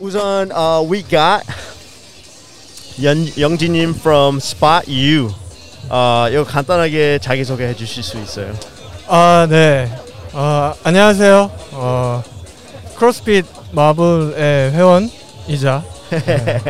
우선 uh, we got 연, 영진님 from SPOTU. 어, 이거 간단하게 자기 소개 해 주실 수 있어요? 아, 네. 어, 안녕하세요. 어, 크로스핏 마블의 회원이자 네.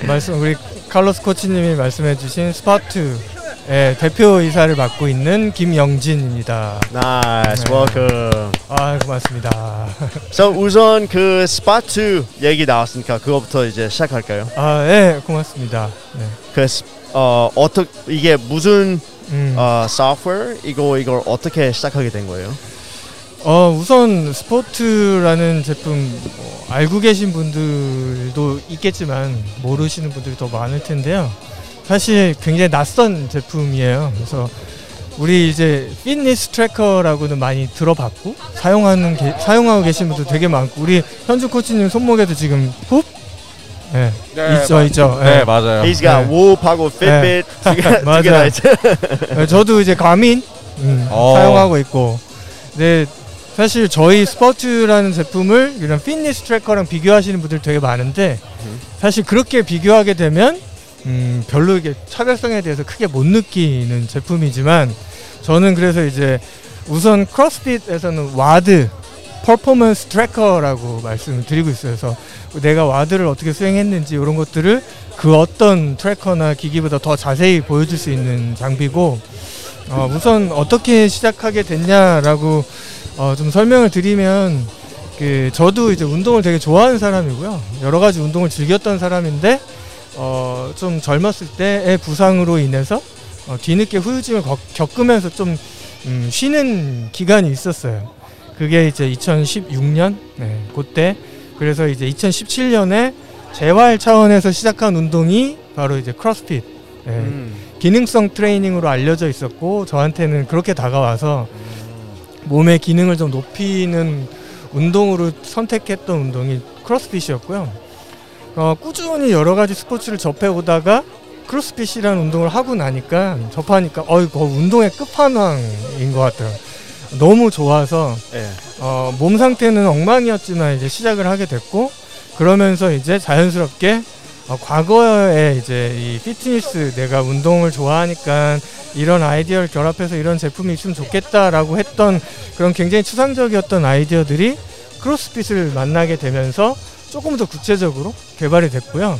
말씀 우리 칼로스 코치님이 말씀해주신 SPOTU의 대표 이사를 맡고 있는 김영진입니다. Nice, 네. welcome. 아, 고맙습니다. So 우선 그 Spot 2 얘기 나왔으니까 그거부터 이제 시작할까요? 아, 네, 고맙습니다. 네. 그 스- 어, 어떻게 이게 무슨 음. 어, 소프트웨어 이거 이걸 어떻게 시작하게 된 거예요? 어, 우선 스포트라는 제품 뭐, 알고 계신 분들도 있겠지만 모르시는 분들이 더 많을 텐데요. 사실 굉장히 낯선 제품이에요. 그래서 우리 이제 피트니스 tracker라고는 많이 들어봤고 사용하는 게, 사용하고 계신 분도 되게 많고 우리 현주 코치님 손목에도 지금 훅 네, 있죠 있죠. 네, 맞아요. He's got 네. Whoop하고 Fitbit 두 개- 두 개나 맞아요. 있죠. 네, 저도 이제 Garmin 음, 어. 사용하고 있고 네 사실 저희 SPOTU라는 제품을 이런 피트니스 tracker랑 비교하시는 분들 되게 많은데 사실 그렇게 비교하게 되면 음, 별로 이게 차별성에 대해서 크게 못 느끼는 제품이지만 저는 그래서 이제 우선 크로스핏에서는 WOD 퍼포먼스 tracker라고 말씀을 드리고 있어요. 그래서 내가 WOD를 어떻게 수행했는지 이런 것들을 그 어떤 tracker나 기기보다 더 자세히 보여줄 수 있는 장비고 어, 우선 어떻게 시작하게 됐냐라고 어, 좀 설명을 드리면 그 저도 이제 운동을 되게 좋아하는 사람이고요. 여러 가지 운동을 즐겼던 사람인데 어, 좀 젊었을 때의 부상으로 인해서 어, 뒤늦게 후유증을 겪- 겪으면서 좀 음, 쉬는 기간이 있었어요. 그게 이제 2016년 네, 그때 그래서 이제 2017년에 재활 차원에서 시작한 운동이 바로 이제 크로스핏 네, 음. 기능성 트레이닝으로 알려져 있었고 저한테는 그렇게 다가와서 몸의 기능을 좀 높이는 운동으로 선택했던 운동이 크로스핏이었고요. 어, 꾸준히 여러 가지 스포츠를 접해 오다가 크로스핏이라는 운동을 하고 나니까 접하니까 어이 그 운동의 끝판왕인 것 같아요. 너무 좋아서 예. 어, 몸 상태는 엉망이었지만 이제 시작을 하게 됐고 그러면서 이제 자연스럽게 어, 과거에 이제 이 피트니스 내가 운동을 좋아하니까 이런 아이디어를 결합해서 이런 제품이 있으면 좋겠다라고 했던 그런 굉장히 추상적이었던 아이디어들이 크로스핏을 만나게 되면서 조금 더 구체적으로 개발이 됐고요.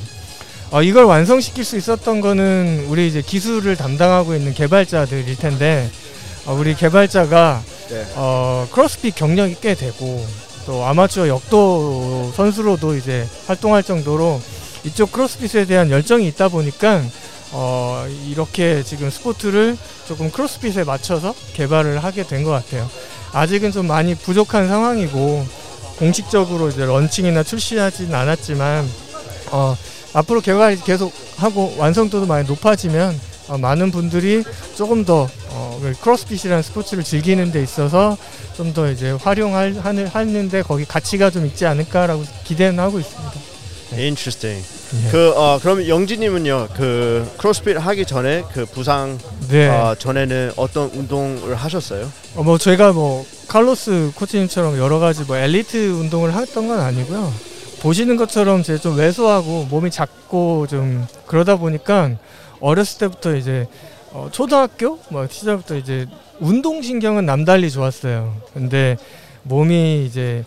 어, 이걸 완성시킬 수 있었던 거는 우리 이제 기술을 담당하고 있는 개발자들일 텐데 어, 우리 개발자가 네. 어, 크로스핏 경력이 꽤 되고 또 아마추어 역도 선수로도 이제 활동할 정도로 이쪽 크로스핏에 대한 열정이 있다 보니까 어, 이렇게 지금 스포츠를 조금 크로스핏에 맞춰서 개발을 하게 된 것 같아요. 아직은 좀 많이 부족한 상황이고 공식적으로 이제 런칭이나 출시하진 않았지만 어, 앞으로 개발이 계속 하고 완성도도 많이 높아지면 어, 많은 분들이 조금 더 어, 그 크로스핏이라는 스포츠를 즐기는 데 있어서 좀 더 이제 활용할 하는 하는데 거기 가치가 좀 있지 않을까라고 기대는 하고 있습니다. Interesting. 예. 그 어, 그럼 영진님은요 그 크로스핏 하기 전에 그 부상 네. 어, 전에는 어떤 운동을 하셨어요? 어, 뭐 제가 뭐 칼로스 코치님처럼 여러 가지 뭐 엘리트 운동을 했던 건 아니고요. 보시는 것처럼 제가 좀 왜소하고 몸이 작고 좀 그러다 보니까 어렸을 때부터 이제 어, 초등학교 뭐 시절부터 이제 운동 신경은 남달리 좋았어요. 근데 몸이 이제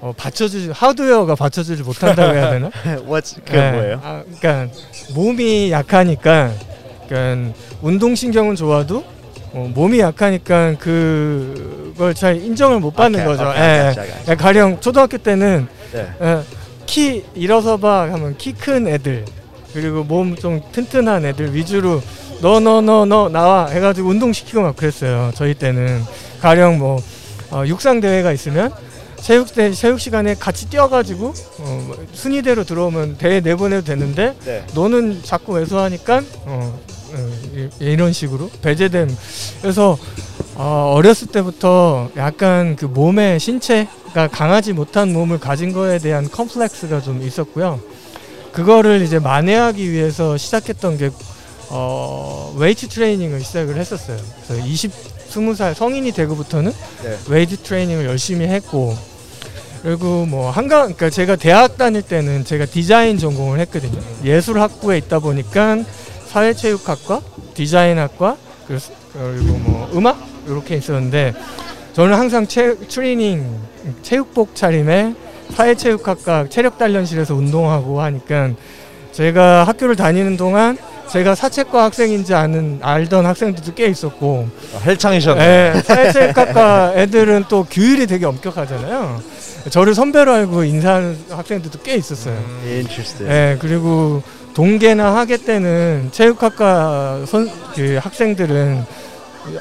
어, 받쳐주지 하드웨어가 받쳐주지 못한다고 해야 되나? What's 그 네. 뭐예요? 아, 그러니까 몸이 약하니까 그러니까 운동 신경은 좋아도 어, 몸이 약하니까 그걸 잘 인정을 못 받는 오케이, 거죠. 예. 예, 가령 초등학교 때는 네. 예, 키 일어서 봐 하면 키 큰 애들 그리고 몸 좀 튼튼한 애들 위주로 너 너 너 너 나와 해가지고 운동 시키고 막 그랬어요. 저희 때는 가령 뭐 어, 육상 대회가 있으면 체육 대 체육 시간에 같이 뛰어가지고 어, 뭐 순위대로 들어오면 대회 내보내도 되는데 네. 너는 자꾸 왜소하니까 어, 어, 이- 이런 식으로 배제됨. 그래서 어, 어렸을 때부터 약간 그 몸의 신체가 강하지 못한 몸을 가진 거에 대한 컴플렉스가 좀 있었고요. 그거를 이제 만회하기 위해서 시작했던 게 어, 웨이트 트레이닝을 시작을 했었어요. 그래서 20, 20살 성인이 되고부터는 네. 웨이트 트레이닝을 열심히 했고 그리고 뭐 한강 그러니까 제가 대학 다닐 때는 제가 디자인 전공을 했거든요. 예술 학부에 있다 보니까 사회체육학과, 디자인학과 그리고 뭐 음악 이렇게 있었는데 저는 항상 체, 트레이닝 체육복 차림에 사회체육학과 체력 단련실에서 운동하고 하니까 제가 학교를 다니는 동안 제가 사채과 학생인지 아는 알던 학생들도 꽤 있었고 헬창이셨네. 예, 사회체육학과 애들은 또 규율이 되게 엄격하잖아요. 저를 선배로 알고 인사하는 학생들도 꽤 있었어요. Interesting. 예, 그리고 동계나 하계 때는 체육학과 선, 그 학생들은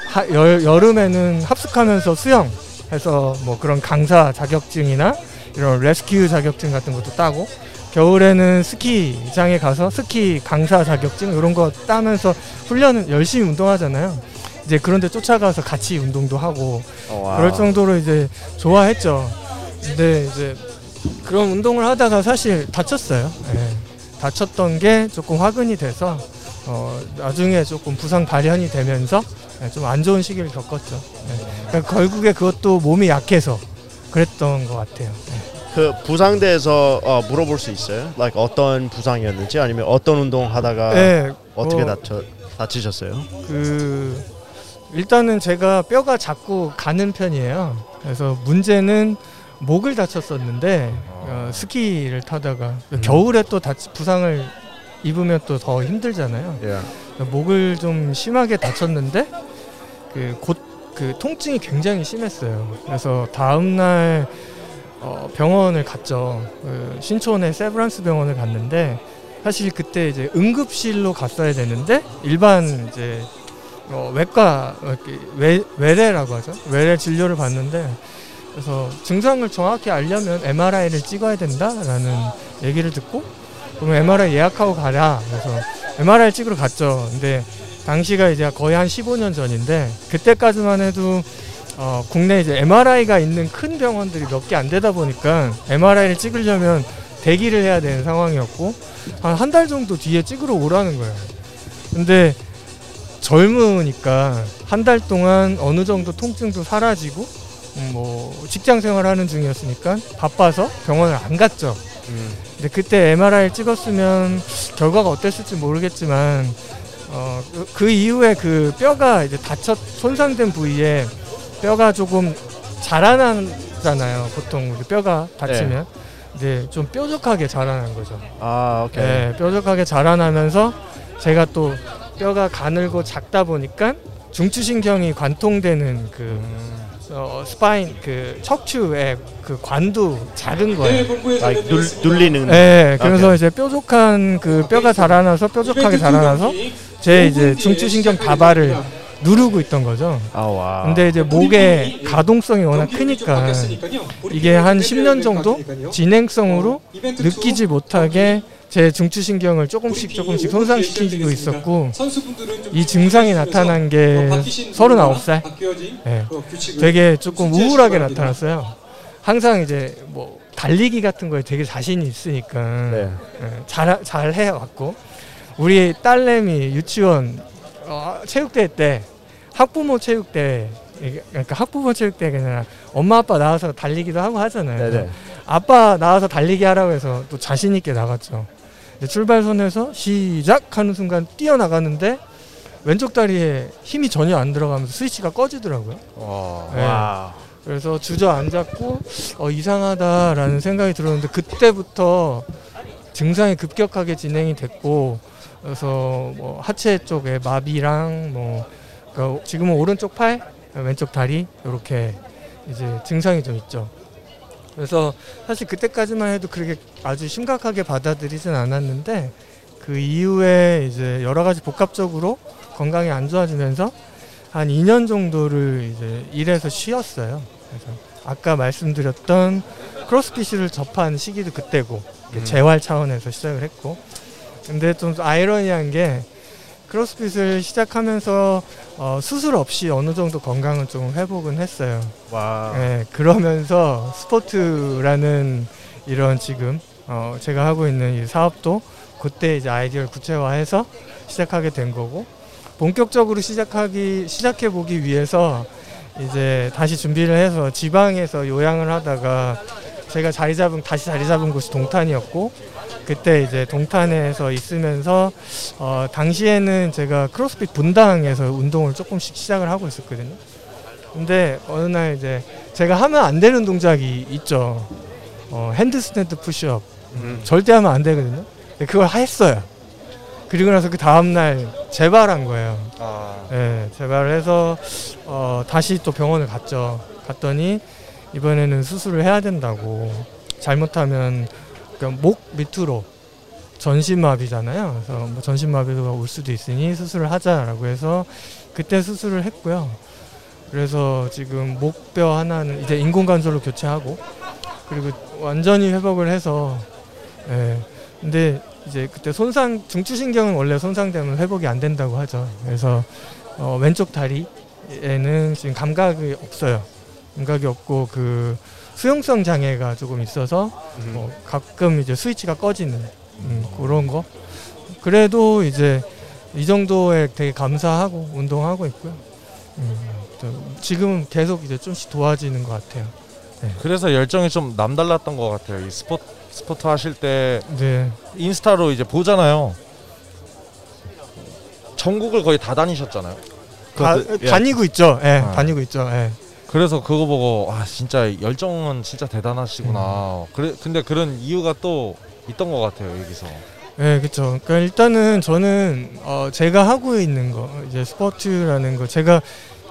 하, 여, 여름에는 합숙하면서 수영 해서 뭐 그런 강사 자격증이나 이런 레스큐 자격증 같은 것도 따고 겨울에는 스키장에 가서 스키 강사 자격증 이런 거 따면서 훈련은 열심히 운동하잖아요. 이제 그런데 쫓아가서 같이 운동도 하고 Oh, wow. 그럴 정도로 이제 좋아했죠. 근데 이제 그런 운동을 하다가 사실 다쳤어요. 예. 다쳤던 게 조금 화근이 돼서 어, 나중에 조금 부상 발현이 되면서 예, 좀안 좋은 시기를 겪었죠. 예. 그러니까 결국에 그것도 몸이 약해서 그랬던 것 같아요. 예. 그 부상대에서 어, 물어볼 수 있어요? Like 어떤 부상이었는지 아니면 어떤 운동 하다가 예, 어떻게 뭐, 다쳐 다치셨어요? 그 일단은 제가 뼈가 자꾸 가는 편이에요. 그래서 문제는 목을 다쳤었는데 어, 스키를 타다가 음. 겨울에 또 다치, 부상을 입으면 또 더 힘들잖아요. Yeah. 목을 좀 심하게 다쳤는데 그곧 그 통증이 굉장히 심했어요. 그래서 다음 날 어, 병원을 갔죠. 그 신촌의 세브란스 병원을 갔는데 사실 그때 이제 응급실로 갔어야 되는데 일반 이제 어, 외과 어, 이렇게 외, 외래라고 하죠. 외래 진료를 받는데 그래서 증상을 정확히 알려면 MRI를 찍어야 된다라는 얘기를 듣고 그러면 MRI 예약하고 가라. 그래서 MRI 찍으러 갔죠. 근데 당시가 이제 거의 한 15년 전인데 그때까지만 해도 어, 국내 이제 MRI가 있는 큰 병원들이 몇 개 안 되다 보니까 MRI를 찍으려면 대기를 해야 되는 상황이었고 한 한 달 정도 뒤에 찍으러 오라는 거예요. 근데 젊으니까 한 달 동안 어느 정도 통증도 사라지고 음, 뭐 직장 생활하는 중이었으니까 바빠서 병원을 안 갔죠. 음. 근데 그때 MRI 찍었으면 결과가 어땠을지 모르겠지만 어, 그, 그 이후에 그 뼈가 이제 다쳤 손상된 부위에 뼈가 조금 자라나잖아요. 보통 우리 뼈가 다치면 이제 좀 뾰족하게 자라난 거죠. 아, 오케이. 네, 뾰족하게 자라나면서 제가 또 뼈가 가늘고 작다 보니까 중추신경이 관통되는 그 어, spine 그 척추의 그 관도 작은 거예요. Like 눌, 눌리는 네, 그래서 이제 뾰족한 그 뼈가 자라나서 뾰족하게 자라나서 제 이제 중추신경 다발을 누르고 있던 거죠. 아, 와. 근데 이제 목의 가동성이 워낙 크니까 이게 한 10년 정도 진행성으로 느끼지 못하게 제 중추신경을 조금씩 조금씩 손상시키고 있었고 이 증상이 나타난 게 39살 예, 되게 조금 우울하게 나타났어요. 항상 이제 뭐 달리기 같은 거에 되게 자신이 있으니까 네. 예, 잘, 잘 해왔고 우리 딸내미 유치원 어, 체육대회 때 학부모 체육대회 그러니까 학부모 체육대회가 아니라 엄마 아빠 나와서 달리기도 하고 하잖아요. 네네. 아빠 나와서 달리기 하라고 해서 또 자신 있게 나갔죠. 이제 출발선에서 시작 하는 순간 뛰어나가는데 왼쪽 다리에 힘이 전혀 안 들어가면서 스위치가 꺼지더라고요. 와. 네. 그래서 주저앉았고 어, 이상하다라는 생각이 들었는데 그때부터 증상이 급격하게 진행이 됐고 그래서 뭐 하체 쪽에 마비랑 뭐 그러니까 지금은 오른쪽 팔, 왼쪽 다리 이렇게 이제 증상이 좀 있죠. 그래서 사실 그때까지만 해도 그렇게 아주 심각하게 받아들이진 않았는데 그 이후에 이제 여러 가지 복합적으로 건강이 안 좋아지면서 한 2년 정도를 이제 일해서 쉬었어요. 그래서 아까 말씀드렸던 크로스핏을 접한 시기도 그때고 음. 재활 차원에서 시작을 했고 근데 좀 아이러니한 게 크로스핏을 시작하면서 어, 수술 없이 어느 정도 건강은 좀 회복은 했어요. 와. 네, 그러면서 스포츠라는 이런 지금 어, 제가 하고 있는 이 사업도 그때 이제 아이디어를 구체화해서 시작하게 된 거고 본격적으로 시작하기 시작해 보기 위해서 이제 다시 준비를 해서 지방에서 요양을 하다가 제가 자리 잡은 다시 자리 잡은 곳이 동탄이었고 그때 이제 동탄에서 있으면서 어, 당시에는 제가 크로스핏 분당에서 운동을 조금씩 시작을 하고 있었거든요. 근데 어느 날 이제 제가 하면 안 되는 동작이 있죠. 어, 핸드스탠드 푸시업 음. 절대 하면 안 되거든요. 근데 그걸 했어요. 그리고 나서 그 다음 날 재발한 거예요. 아, 예, 재발을 해서 어, 다시 또 병원을 갔죠. 갔더니 이번에는 수술을 해야 된다고. 잘못하면 그러니까 목 밑으로 전신마비잖아요. 그래서 뭐 전신마비가 올 수도 있으니 수술을 하자라고 해서 그때 수술을 했고요. 그래서 지금 목뼈 하나는 이제 인공관절로 교체하고 그리고 완전히 회복을 해서 예. 근데 이제 그때 손상 중추신경은 원래 손상되면 회복이 안 된다고 하죠. 그래서 어, 왼쪽 다리에는 지금 감각이 없어요. 감각이 없고 그 수용성 장애가 조금 있어서 음. 뭐 가끔 이제 스위치가 꺼지는 음, 그런 거. 그래도 이제 이 정도에 되게 감사하고 운동하고 있고요. 음, 또 지금은 계속 이제 좀씩 도와지는 것 같아요. 그래서 열정이 좀 남달랐던 것 같아요. 이 스포 스포츠 하실 때 네, 인스타로 이제 보잖아요. 전국을 거의 다 다니셨잖아요. 다, 예. 다니고 있죠. 예, 아. 다니고 있죠. 예. 그래서 그거 보고 아 진짜 열정은 진짜 대단하시구나. 그래 근데 그런 이유가 또 있던 것 같아요 여기서. 네, 그렇죠. 그러니까 일단은 저는 어, 제가 하고 있는 거 이제 스포츠라는 거 제가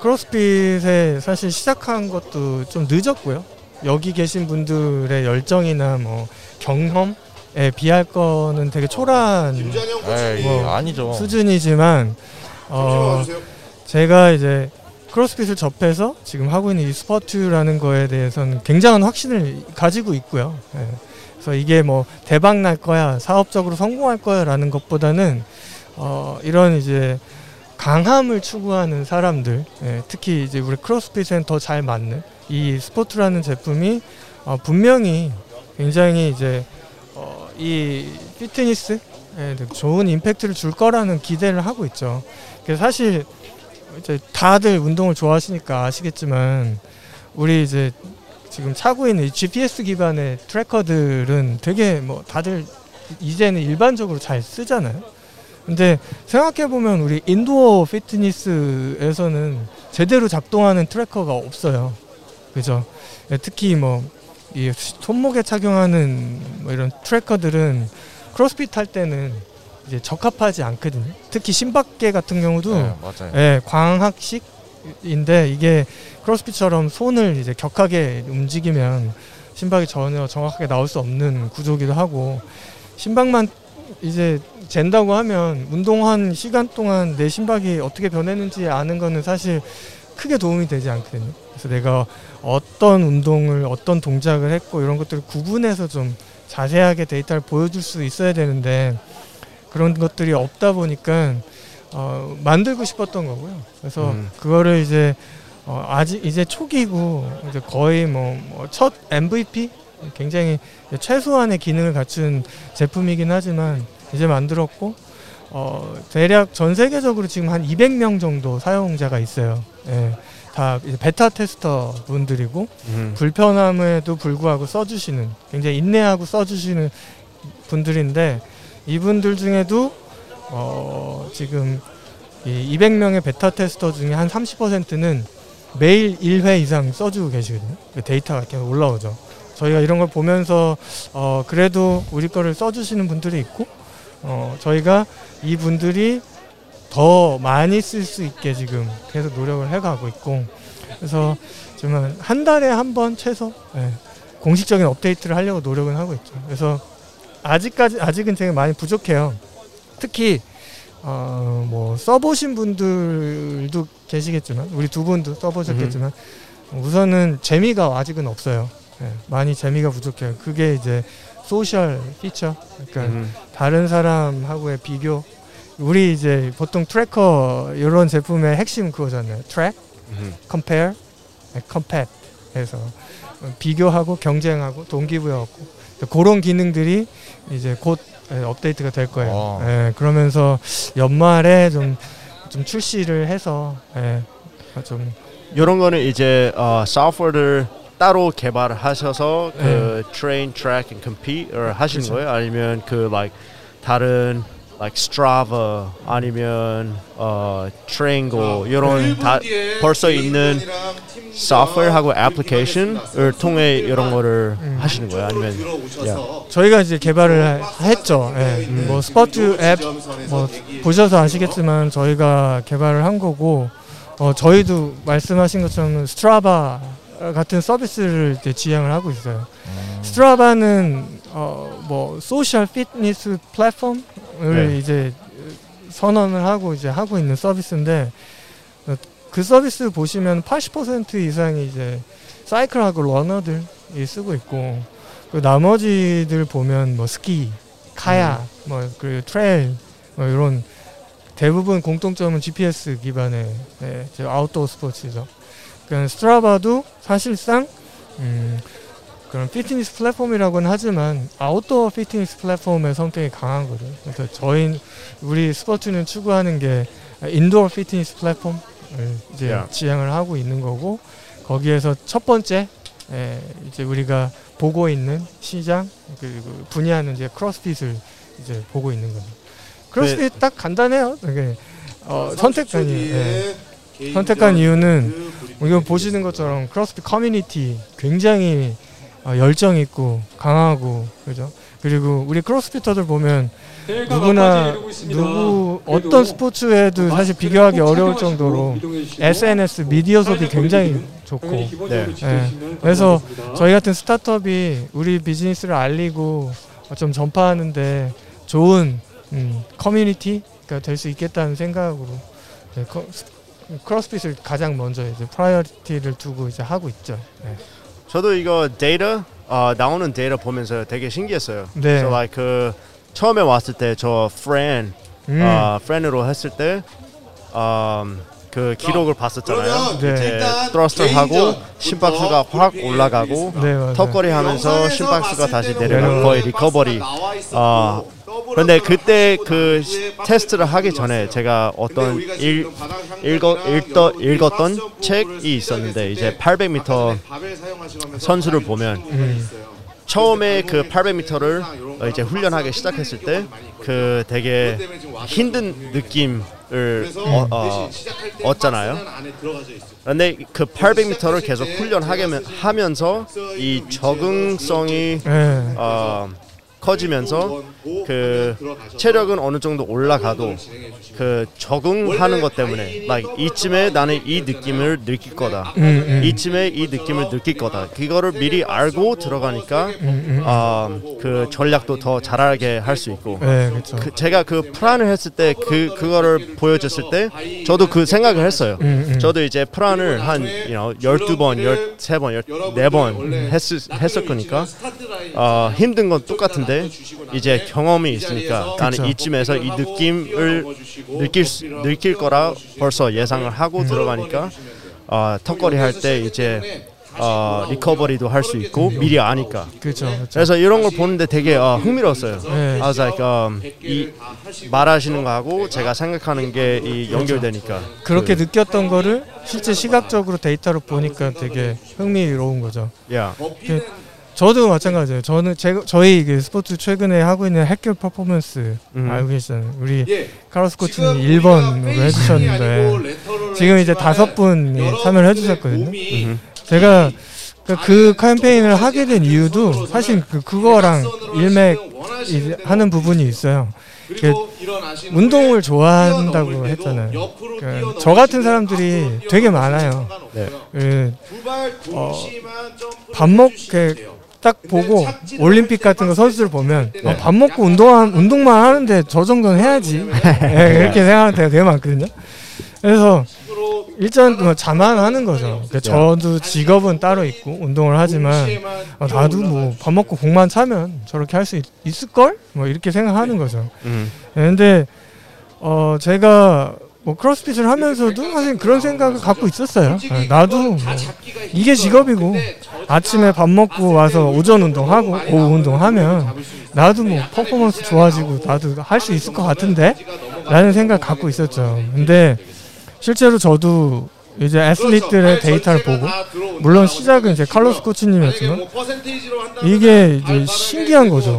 크로스핏에 사실 시작한 것도 좀 늦었고요. 여기 계신 분들의 열정이나 뭐 경험에 비할 거는 되게 초라한 에이 뭐, 아니죠. 수준이지만 어, 제가 이제 크로스핏을 접해서 지금 하고 있는 이 스포츠라는 거에 대해서는 굉장한 확신을 가지고 있고요. 예. 그래서 이게 뭐 대박 날 거야, 사업적으로 성공할 거야라는 것보다는 어, 이런 이제 강함을 추구하는 사람들, 예, 특히 이제 우리 크로스핏엔 더 잘 맞는 이 스포츠라는 제품이 어, 분명히 굉장히 이제 어, 이 피트니스 에 좋은 임팩트를 줄 거라는 기대를 하고 있죠. 사실 이제 다들 운동을 좋아하시니까 아시겠지만 우리 이제 지금 차고 있는 이 GPS 기반의 tracker들은 되게 뭐 다들 이제는 일반적으로 잘 쓰잖아요. 근데 생각해 보면 우리 indoor 피트니스에서는 제대로 작동하는 tracker가 없어요. 그죠? 예, 특히 뭐 이 손목에 착용하는 뭐 이런 트래커들은 크로스핏 할 때는 이제 적합하지 않거든요. 특히 심박계 같은 경우도 네, 맞아요. 예, 광학식인데 이게 크로스핏처럼 손을 이제 격하게 움직이면 심박이 전혀 정확하게 나올 수 없는 구조기도 하고 심박만 이제 잰다고 하면 운동한 시간 동안 내 심박이 어떻게 변했는지 아는 거는 사실 크게 도움이 되지 않거든요. 그래서 내가 어떤 운동을 어떤 동작을 했고 이런 것들을 구분해서 좀 자세하게 데이터를 보여줄 수 있어야 되는데 그런 것들이 없다 보니까 어, 만들고 싶었던 거고요. 그래서 음. 그거를 이제 어, 아직 이제 초기고 이제 거의 뭐 첫 MVP 굉장히 최소한의 기능을 갖춘 제품이긴 하지만 이제 만들었고 어, 대략 전 세계적으로 지금 한 200명 정도 사용자가 있어요. 예. 다 베타 테스터 분들이고 음. 불편함에도 불구하고 써주시는 굉장히 인내하고 써주시는 분들인데 이분들 중에도 어, 지금 이 200명의 베타 테스터 중에 한 30%는 매일 1회 이상 써주고 계시거든요. 그 데이터가 계속 올라오죠. 저희가 이런 걸 보면서 어, 그래도 우리 거를 써주시는 분들이 있고 어, 저희가 이 분들이 더 많이 쓸 수 있게 지금 계속 노력을 해가고 있고 그래서 지금 한 달에 한 번 최소 예, 공식적인 업데이트를 하려고 노력은 하고 있죠. 그래서 아직까지 아직은 되게 많이 부족해요. 특히 어, 뭐 써보신 분들도 계시겠지만 우리 두 분도 써보셨겠지만 우선은 재미가 아직은 없어요. 예, 많이 재미가 부족해요. 그게 이제 social feature, 그러니까 음. 다른 사람하고의 비교. 우리 이제 보통 tracker 이런 제품의 핵심 그거잖아요. 트랙, 음. compare, 네, compete 해서 비교하고 경쟁하고 동기부여하고 그런 기능들이 이제 곧 예, 업데이트가 될 거예요. 어. 예, 그러면서 연말에 좀, 좀 출시를 해서 예, 좀 이런 거는 이제 어, 소프트웨어를 따로 개발을 하셔서 그 네. train, track, and compete를 하시는 그쵸. 거예요? 아니면 그 like 다른 like Strava 아니면 어 Triangle 이런 다 벌써 있는 소프트웨어하고 애플리케이션을 통해 이런 거를 음. 하시는 거예요? 아니면 저희가 이제 개발을 하- 했죠. 예. 뭐 스포츠 앱 뭐 보셔서 아시겠지만 저희가 개발을 한 거고 어, 저희도 말씀하신 것처럼 Strava 같은 서비스를 이제 지향을 하고 있어요. Strava는 어, 뭐 social 피트니스 플랫폼을 네. 이제 선언을 하고 이제 하고 있는 서비스인데 어, 그 서비스 보시면 80% 이상이 이제 사이클하고 러너들이 쓰고 있고 그 나머지들 보면 뭐 스키, 카약, 뭐 그리고 trail 뭐 이런 대부분 공통점은 GPS 기반의 네, 아웃도어 스포츠죠. 그러니까 Strava도 사실상 음, 그런 피트니스 플랫폼이라고는 하지만 아웃도어 피트니스 플랫폼의 성격이 강한 거죠. 그래서 저희 우리 SPOTU는 추구하는 게 indoor 피트니스 플랫폼을 이제 Yeah. 지향을 하고 있는 거고 거기에서 첫 번째 예, 이제 우리가 보고 있는 시장 그리고 분야는 이제 크로스핏을 이제 보고 있는 거죠. 크로스핏 딱 간단해요. 되게 어, 선택한 이유. 예. 선택한 이유는 이거 보시는 것처럼 크로스핏 커뮤니티 굉장히 어, 열정 있고 강하고 그죠. 그리고 우리 CrossFitter들 보면 누구나 누구 어떤 스포츠에도 사실 비교하기 어려울 정도로 SNS 미디어 소비 굉장히 좋고 네. 네. 그래서 저희 같은 스타트업이 우리 비즈니스를 알리고 좀 전파하는데 좋은 음, 커뮤니티가 될 수 있겠다는 생각으로 네, 크로스핏을 가장 먼저 이제 priority를 두고 이제 하고 있죠. 네. 저도 이거 데이터 어, 나오는 데이터 보면서 되게 신기했어요. 네. 그래서 like 그 처음에 왔을 때 저 Fran 음. 어, 프렌으로 했을 때 음, 그 기록을 봤었잖아요. 네. 이제 일단 트러스트 하고 개인전부터 심박수가 확 올라가고 네. 턱걸이 하면서 심박수가 다시 오늘 거의 리커버리. 있었고, 어, 앞으로 그때 그 테스트를 하기. 전에 제가 근데 어떤 일, 읽어, 읽더, 읽었던 책이 있었는데 이제 때 800m 아까 전에 바벨 사용하시면서 선수를 보면 음. 처음에 그 그래서 800m를 이런 어, 이제 훈련하기 시작했을 때. 그 되게 힘든 좀 느낌을 어, 어, 얻잖아요. 근데 그 800m를 계속 훈련하면서 이 적응성이 네. 어, 커지면서 그 체력은 어느 정도 올라가도 그 적응하는 것 때문에 like 이쯤에 나는 이 느낌을 느낄 거다. 음, 음. 이쯤에 이 느낌을 느낄 거다. 그거를 미리 알고 들어가니까 음, 음. 어, 그 전략도 더 잘하게 할 수 있고. 네, 그렇죠. 그 제가 그 Fran을 했을 때 그 그거를 보여줬을 때 저도 그 생각을 했어요. 음, 음. 저도 이제 Fran을 한 you know, 12번, 13번, 14번 했, 했을 거니까 어, 힘든 건 똑같은데 이제 경험이 있으니까 나는. 이쯤에서 이 느낌을 느낄 수- 느낄 거라 벌써 예상을 하고 들어가니까 어, 턱걸이 할 때 이제 어, recovery도 할 수 있고 미리 아니까 그렇죠. 그렇죠. 그래서 이런 걸 보는데 되게 어, 흥미로웠어요. 네. I was like, um, 이 말하시는 거하고 제가 생각하는 게 이 연결되니까 그렇게 느꼈던 거를 실제 시각적으로 데이터로 보니까 되게 흥미로운 거죠. 야, 저도 마찬가지예요. 저는 제, 저희 그 스포츠 최근에 하고 있는 핵결 퍼포먼스 음. 알고 계시잖아요. 우리 예. 카로스 코치님 1번으로 해주셨는데 지금 이제 다섯 분이 참여를 해주셨거든요. 음. 제가 그, 그 캠페인을 하게 된 이유도 사실 그 그거랑 일맥 이- 하는 부분이 있어요. 운동을 좋아한다고 했잖아요. 그, 저 같은 사람들이 되게 많아요. 네. 그, 어, 밥 먹, 그, 딱 보고 올림픽 같은 거 선수들 보면 네. 어, 밥 먹고 운동한 운동만 하는데 저 정도는 해야지 예, 이렇게 생각하는 때가 되게 많거든요. 그래서 일단 뭐 자만하는 거죠. 그러니까 저도 직업은 따로 있고 운동을 하지만 어, 나도 뭐 밥 먹고 공만 차면 저렇게 할 수 있을 걸? 뭐 이렇게 생각하는 거죠. 음. 근데 어 제가 뭐 크로스핏을 하면서도 사실 그런 생각을 갖고 있었어요. 어, 나도 뭐 이게 직업이고 아침에 밥 먹고 와서 오전 운동하고 오후 운동하면 나도 뭐 퍼포먼스 좋아지고 나도 할 수 있을 것 같은데 라는 생각 갖고 있었죠. 근데 실제로 저도 이제 애슬리트의 데이터를 보고 물론 시작은 이제 칼로스 코치님이었지만 이게 이제 신기한 거죠.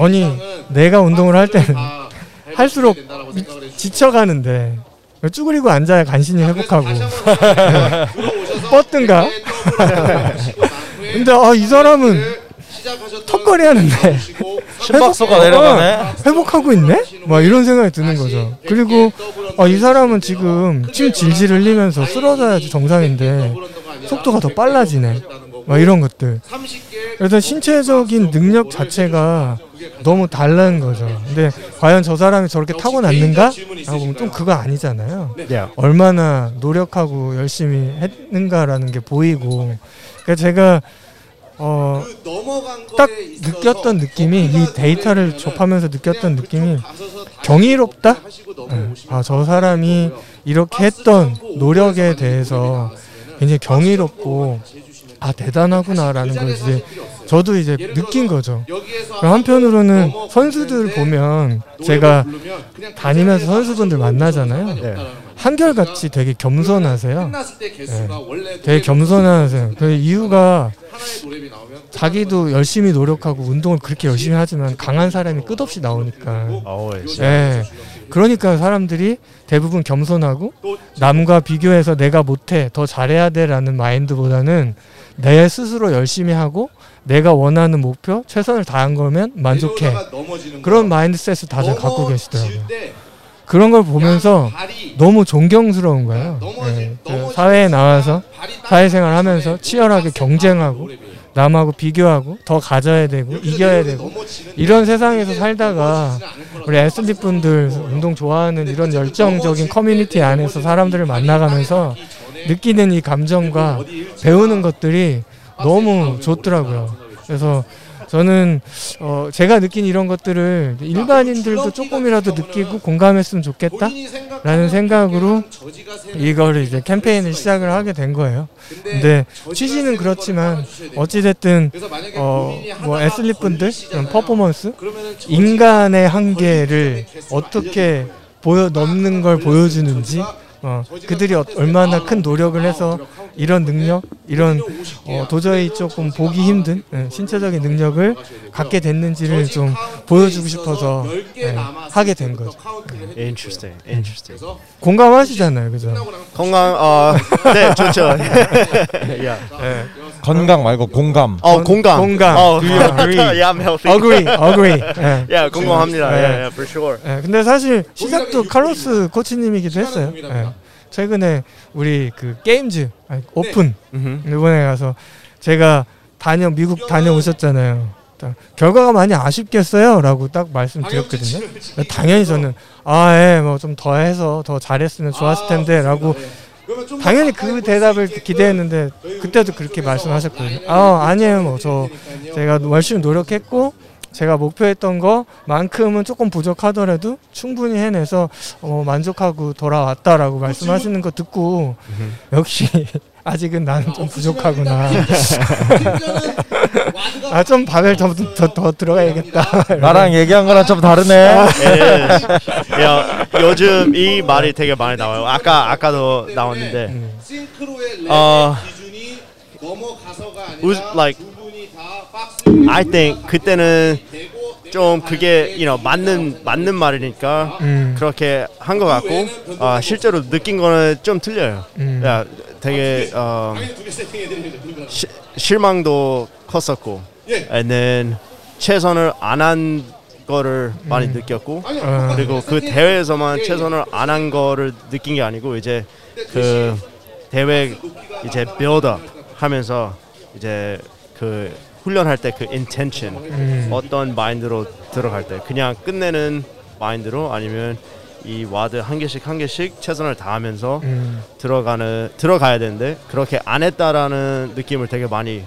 아니 내가 운동을 할 때는 할수록 지쳐가는데 쭈그리고 앉아야 간신히 회복하고 뻗든가. 근데 아, 이 사람은 턱걸이 하는데 심박수가 내려가네. 회복하고 있네? 막 이런 생각이 드는 거죠. 그리고 아, 이 사람은 지금 침 질질 흘리면서 쓰러져야지 정상인데 속도가 더 빨라지네. 막 이런 것들. 그래서 신체적인 능력 자체가 너무 다른 거죠. 근데 과연 저 사람이 저렇게 타고났는가? 라고 보면 좀 그거 아니잖아요. Yeah. 얼마나 노력하고 열심히 했는가라는 게 보이고. 그러니까 제가 어, 딱 느꼈던 느낌이 이 데이터를 접하면서 느꼈던 느낌이 경이롭다? 아, 저 사람이 이렇게 했던 노력에 대해서 굉장히 경이롭고 아 대단하구나라는 걸 이제 저도 이제 느낀 거죠. 한편으로는 선수들 보면 제가 다니면서 선수분들 만나잖아요. 네. 한결같이 되게 겸손하세요. 되게 겸손하세요. 그 이유가 자기도 열심히 노력하고 운동을 그렇게 열심히 하지만 강한 사람이 끝없이 나오니까. 예. 그러니까 사람들이 대부분 겸손하고 남과 비교해서 내가 못해 더 잘해야 돼라는 마인드보다는 내 스스로 열심히 하고 내가 원하는 목표 최선을 다한 거면 만족해 그런 mindset을 다들 갖고 계시더라고요. 그런 걸 보면서 너무 존경스러운 거예요. 예. 그 사회에 나와서 사회생활 하면서 치열하게 경쟁하고 남하고 비교하고 더 가져야 되고 이겨야 되고 이런 세상에서 살다가 우리 애슬릿 분들 운동 좋아하는 이런 열정적인 커뮤니티 안에서 사람들을 만나가면서 느끼는 이 감정과 배우는 것들이 너무 좋더라고요. 그래서 저는 어 제가 느낀 이런 것들을 일반인들도 조금이라도 느끼고 공감했으면 좋겠다라는 생각으로 이거를 이제 캠페인을 시작을 하게 된 거예요. 근데 취지는 그렇지만 어찌됐든 어뭐 애슬릿 분들 그런 퍼포먼스 인간의 한계를 어떻게 보여 넘는 걸 보여주는지 어, 그들이 어- 얼마나 큰 노력을 해서 이런 능력, 이런 어, 도저히 조금 보기 힘든 예, 신체적인 능력을 갖게 됐는지를 좀 보여주고 싶어서 예, 하게 된 거죠. Interesting. Interesting. 공감하시잖아요, 그죠? 건강 어, 네, 좋죠. yeah. 예. 건강 말고 공감. 어, 공감. 공감. 어, Do you agree? yeah, I'm healthy. Agree, agree. 예. yeah, 공감합니다. 네. Yeah, yeah, for sure. 예, 근데 사실 시작도 카로스 코치님이기도 했어요. 예. 최근에 우리 그 게임즈 아니, 오픈 Mhm. 일본에 가서 제가 다녀 미국 다녀오셨잖아요. 딱 결과가 많이 아쉽겠어요?라고 딱 말씀드렸거든요. 당연히 저는 아예뭐 좀 더 해서 더 잘했으면 좋았을 텐데라고 당연히 그 대답을 기대했는데 그때도 그렇게 말씀하셨거든요. 아 아니에요. 뭐 저 제가 열심히 노력했고 제가 목표했던 거만큼은 조금 부족하더라도 충분히 해내서 어, 만족하고 돌아왔다라고 말씀하시는 거 듣고 역시 아직은 나는 좀 부족하구나. 아 좀 밥을 더, 더, 더 들어가야겠다. 나랑 얘기한 거랑 좀 다르네. Yes. 야, 요즘 이 말이 되게 많이 나와요. 아까 아까도 나왔는데. 음. 어, was like I think 그때는 좀 그게 you know, 맞는 맞는 말이니까 음, 그렇게 한 것 같고 아, 실제로 느낀 거는 좀 틀려요. 음. 야, 되게 어. 시, 실망도 컸었고, 예. and then 최선을 안 한 거를 많이 음. 느꼈고, 아니요. 어. 그리고 그 대회에서만 최선을 안 한 거를 느낀 게 아니고 이제 그 대회 이제 build up 하면서 이제 그 훈련할 때 그 intention 음. 어떤 마인드로 들어갈 때 그냥 끝내는 마인드로 아니면 이 WOD 한 개씩 한 개씩 최선을 다하면서 음, 들어가는 들어가야 되는데 그렇게 안 했다라는 느낌을 되게 많이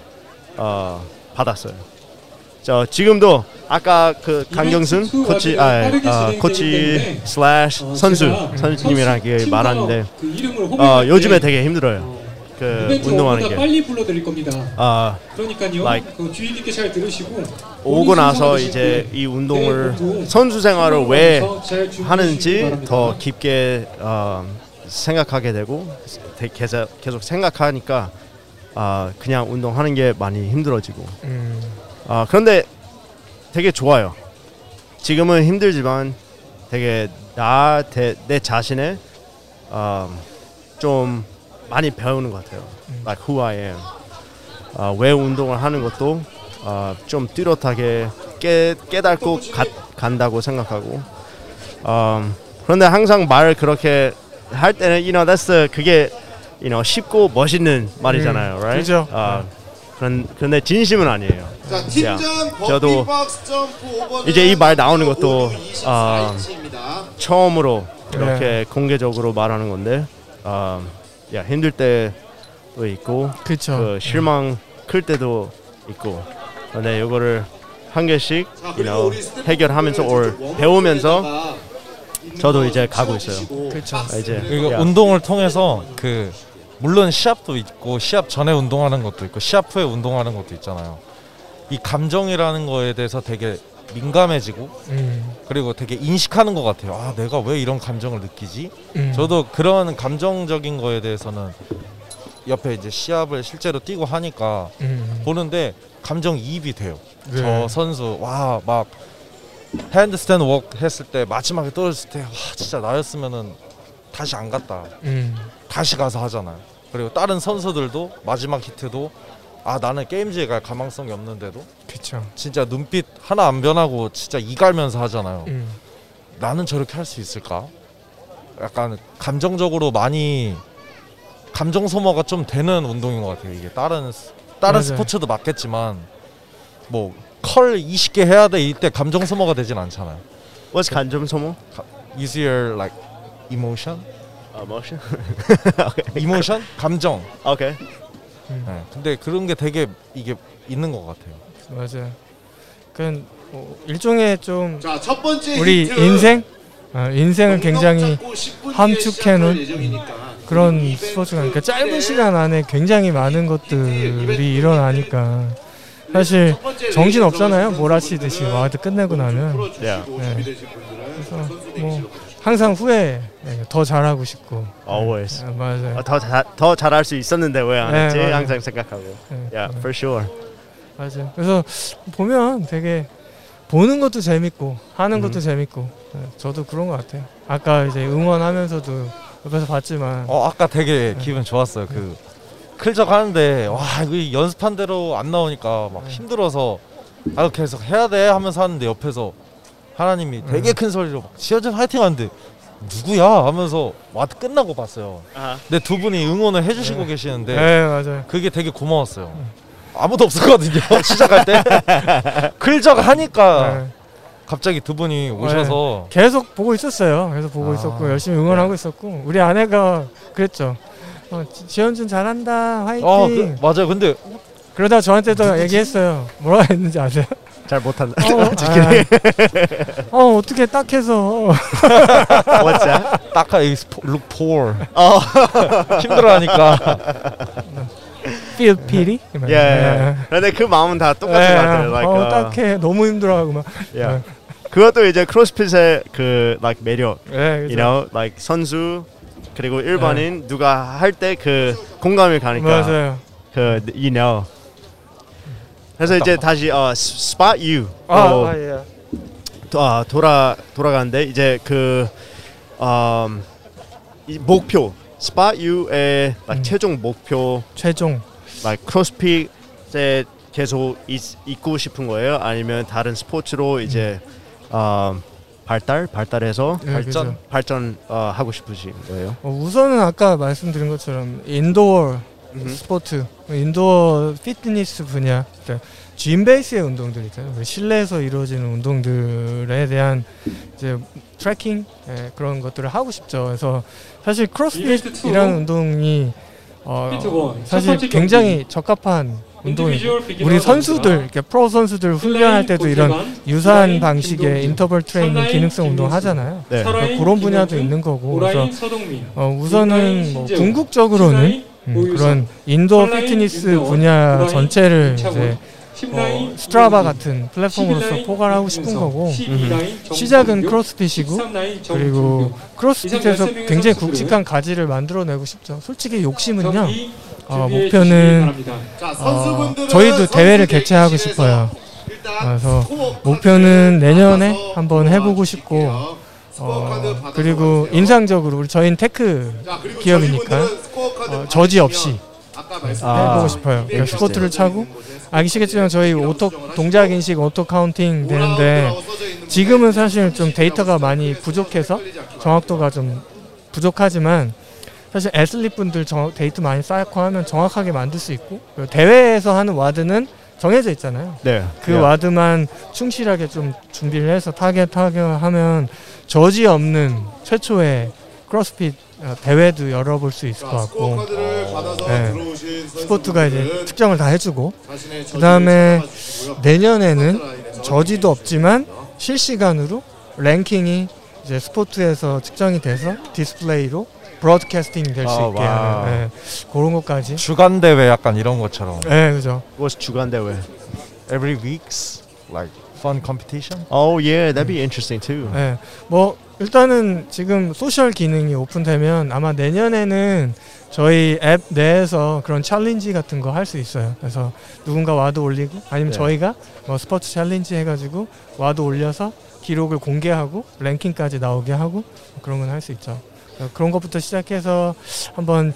어, 받았어요. 저 지금도 아까 그 강경순 코치 아, 아 코치 slash 선수 선수님이랑 그 말하는데 어, 요즘에 되게 힘들어요. 그 운동하는 게. 빨리 불러드릴 겁니다. 아 그러니까요. like 그 주의 깊게 잘 들으시고 오고 나서 이제 이 운동을 선수 생활을 왜 하는지 더 깊게 어, 생각하게 되고 되- 계속 계속 생각하니까 아 그냥 운동하는 게 많이 힘들어지고 음, 아 그런데 되게 좋아요. 지금은 힘들지만 되게 나 내 자신의 아, 좀 많이 배우는 것 같아요. Like who I am. 아, 왜 운동을 하는 것도 아, 좀 뚜렷하게 깨, 깨닫고 가, 간다고 생각하고. 음, 그런데 항상 말 그렇게 할 때는 you know that's the, 그게 you know 쉽고 멋있는 말이잖아요, 음, right? 그죠. 아, 그런 그런데 진심은 아니에요. 자 팀전 저도 버피박스 점프 오버는 이제 이 말 나오는 것도, 아, 24인치입니다. 처음으로 이렇게 네. 공개적으로 말하는 건데, 아, 야 힘들 때도 있고 그쵸. 그 실망 클 때도 있고, 근데 이거를 한 개씩 자, you know, 해결하면서 올 배우면서 저도 거 이제 가고 있어요. 박스를 이제 야. 운동을 통해서 그 물론 시합도 있고 시합 전에 운동하는 것도 있고 시합 후에 운동하는 것도 있잖아요. 이 감정이라는 거에 대해서 되게 민감해지고 음, 그리고 되게 인식하는 것 같아요. 아 내가 왜 이런 감정을 느끼지? 음. 저도 그런 감정적인 거에 대해서는 옆에 이제 시합을 실제로 뛰고 하니까 음, 보는데 감정 이입이 돼요. 네. 저 선수 와 막 핸드스탠드 웍 했을 때 마지막에 떨어졌을 때 와 진짜 나였으면은 다시 안 갔다. 음, 다시 가서 하잖아요. 그리고 다른 선수들도 마지막 히트도 아 나는 게임즈에 갈 가망성이 없는데도 그쵸. 진짜 눈빛 하나 안 변하고 진짜 이갈면서 하잖아요. 음, 나는 저렇게 할 수 있을까? 약간 감정적으로 많이 감정 소모가 좀 되는 운동인 것 같아요. 이게 다른 스- 다른 맞아요. 스포츠도 맞겠지만 뭐 컬 20개 해야 돼 이때 감정 소모가 되진 않잖아요. What's 감정 소모? Easier like emotion, Emotion. emotion, 감정. Okay. 네. 근데 그런 게 되게 이게 있는 것 같아요. 맞아요. 그건 뭐 일종의 좀 자, 첫 번째 우리 heat. 인생, 아, 인생을 굉장히 잡고 10분 뒤에 함축해 놓은 시작할 예정이니까. 그런 스포츠가 그러니까 짧은 때 시간 안에 굉장히 많은 것들이 일어나니까 사실 정신 없잖아요. 몰아치듯이 WOD 끝내고 나면. 준비되신 분들은 그래서 뭐. 항상 후회 네, 더 잘하고 싶고 Always. 아, 맞아요. 어, 더, 자, 더 잘할 수 있었는데 왜안 네, 했지? 맞아요. 항상 생각하고. 네, Yeah, 네, for sure. 맞아요. 그래서 보면 되게 보는 것도 재밌고 하는 것도 음. 재밌고 네, 저도 그런 것 같아요. 아까 이제 응원하면서도 옆에서 봤지만 어 아까 되게 기분 좋았어요. 그 클적 하는데 와 이거 연습한 대로 안 나오니까 막 힘들어서 아 계속 해야 돼 하면서 하는데 옆에서 하나님이 되게 큰 소리로 막 시어준 화이팅 하는데 누구야 하면서 와드 끝나고 봤어요. 근데 두 분이 응원을 해주시고 계시는데 네 맞아요. 그게 되게 고마웠어요. 아무도 없었거든요 시작할 때 클적 하니까 네. 갑자기 두 분이 오셔서 계속 보고 있었어요. 계속 보고 아. 있었고 열심히 응원하고 있었고 우리 아내가 그랬죠. 어, 지- 지현준 잘한다 화이팅. 아 그, 맞아요. 근데 그러다 저한테도 얘기했어요. 뭐라 했는지 아세요? 잘 못한다. 어, 아, 어 어떻게 딱 해서 What's that? 딱하 이 look poor 어. 힘들어하니까 feel pity. 예. 예. 근데 그 마음은 다 똑같은 것 같아요. Like, 어 딱해 너무 힘들어하고 막. yeah. 그것도 이제 크로스핏의 그 like 매력. 예, You know, like 선수 그리고 일반인 누가 할 때 그 공감이 가니까 맞아요. 그 you know. 그래서 이제 다시 어 spot you. 아, 어, 아 예. 도- 아, 돌아 돌아가는데 이제 그 음, 이 목표 spot you의 like 음. 최종 목표 최종. like 크로스핏에 계속 있, 있고 싶은 거예요? 아니면 다른 스포츠로 이제 음, 발달 발달해서 예, 발전? 그죠. 발전 어, 하고 싶으신 거예요? 어, 우선은 아까 말씀드린 것처럼 indoor 스포츠, indoor 피트니스 분야, 그러니까 gym base의 운동들 있잖아요. 그 실내에서 이루어지는 운동들에 대한 이제 tracking 예, 그런 것들을 하고 싶죠. 그래서 사실 크로스핏이라는 투. 운동이 어, 사실 굉장히 적합한 beginner 우리 선수들, 이렇게 프로 선수들 훈련할 때도 이런 유사한 방식의 인터벌 트레이닝, 기능성 운동 하잖아요. 네. 서라인 그런 분야도 있는 거고. 그래서 어, 우선은 뭐 궁극적으로는 음, 오유성, 그런 인도어 피트니스 분야 전체를 이제 어, 스트라바 같은 플랫폼으로서 포괄하고 싶은 거고 시작은 크로스핏이고 그리고 크로스핏에서 굉장히 굵직한 가지를 만들어내고 싶죠. 솔직히 욕심은요. 어, 목표는 자, 어, 저희도 대회를 개최하고 싶어요. 그래서 목표는 내년에 한번 해보고. 스코 어 어, 그리고 가세요. 인상적으로 우리 저희는 tech 자, 그리고 기업이니까 저희분들은 스코어 카드 어, 저지 없이 아, 해보고 싶어요. 그러니까 SPOTU를 차고 아시겠지만 저희 auto 동작 인식 auto counting 되는데 지금은 사실 좀 데이터가 많이 부족해서 정확도가 좀 부족하지만 사실 애슬릿 분들 정- 데이터 많이 쌓고 하면 정확하게 만들 수 있고 대회에서 하는 WOD는 정해져 있잖아요. 네. 그 예. WOD만 충실하게 좀 준비를 해서 target target 하면 저지 없는 최초의 크로스핏 어, 대회도 열어볼 수 있을 것 같고 네. SPOTU가 이제 측정을 다 해주고 그 다음에 찾아가 주시고요. 내년에는 저지도 없지만 실시간으로 랭킹이 이제 SPOTU에서 측정이 돼서 디스플레이로 broadcasting 될수 아, 있게. 하는 예, 그런 것까지. 주간 대회 약간 이런 것처럼 예, 그죠. What's 주간 대회? every weeks like fun competition. Oh yeah, that'd be interesting too. 예, 뭐 일단은 지금 social 기능이 오픈되면 아마 내년에는 저희 앱 내에서 그런 challenge 같은 거 할 수 있어요. 그래서 누군가 WOD 올리고 아니면 네. 저희가 뭐 SPOTU challenge 해가지고 WOD 올려서 기록을 공개하고 랭킹까지 나오게 하고 그런 건 할 수 있죠. 어, 그런 것부터 시작해서 한번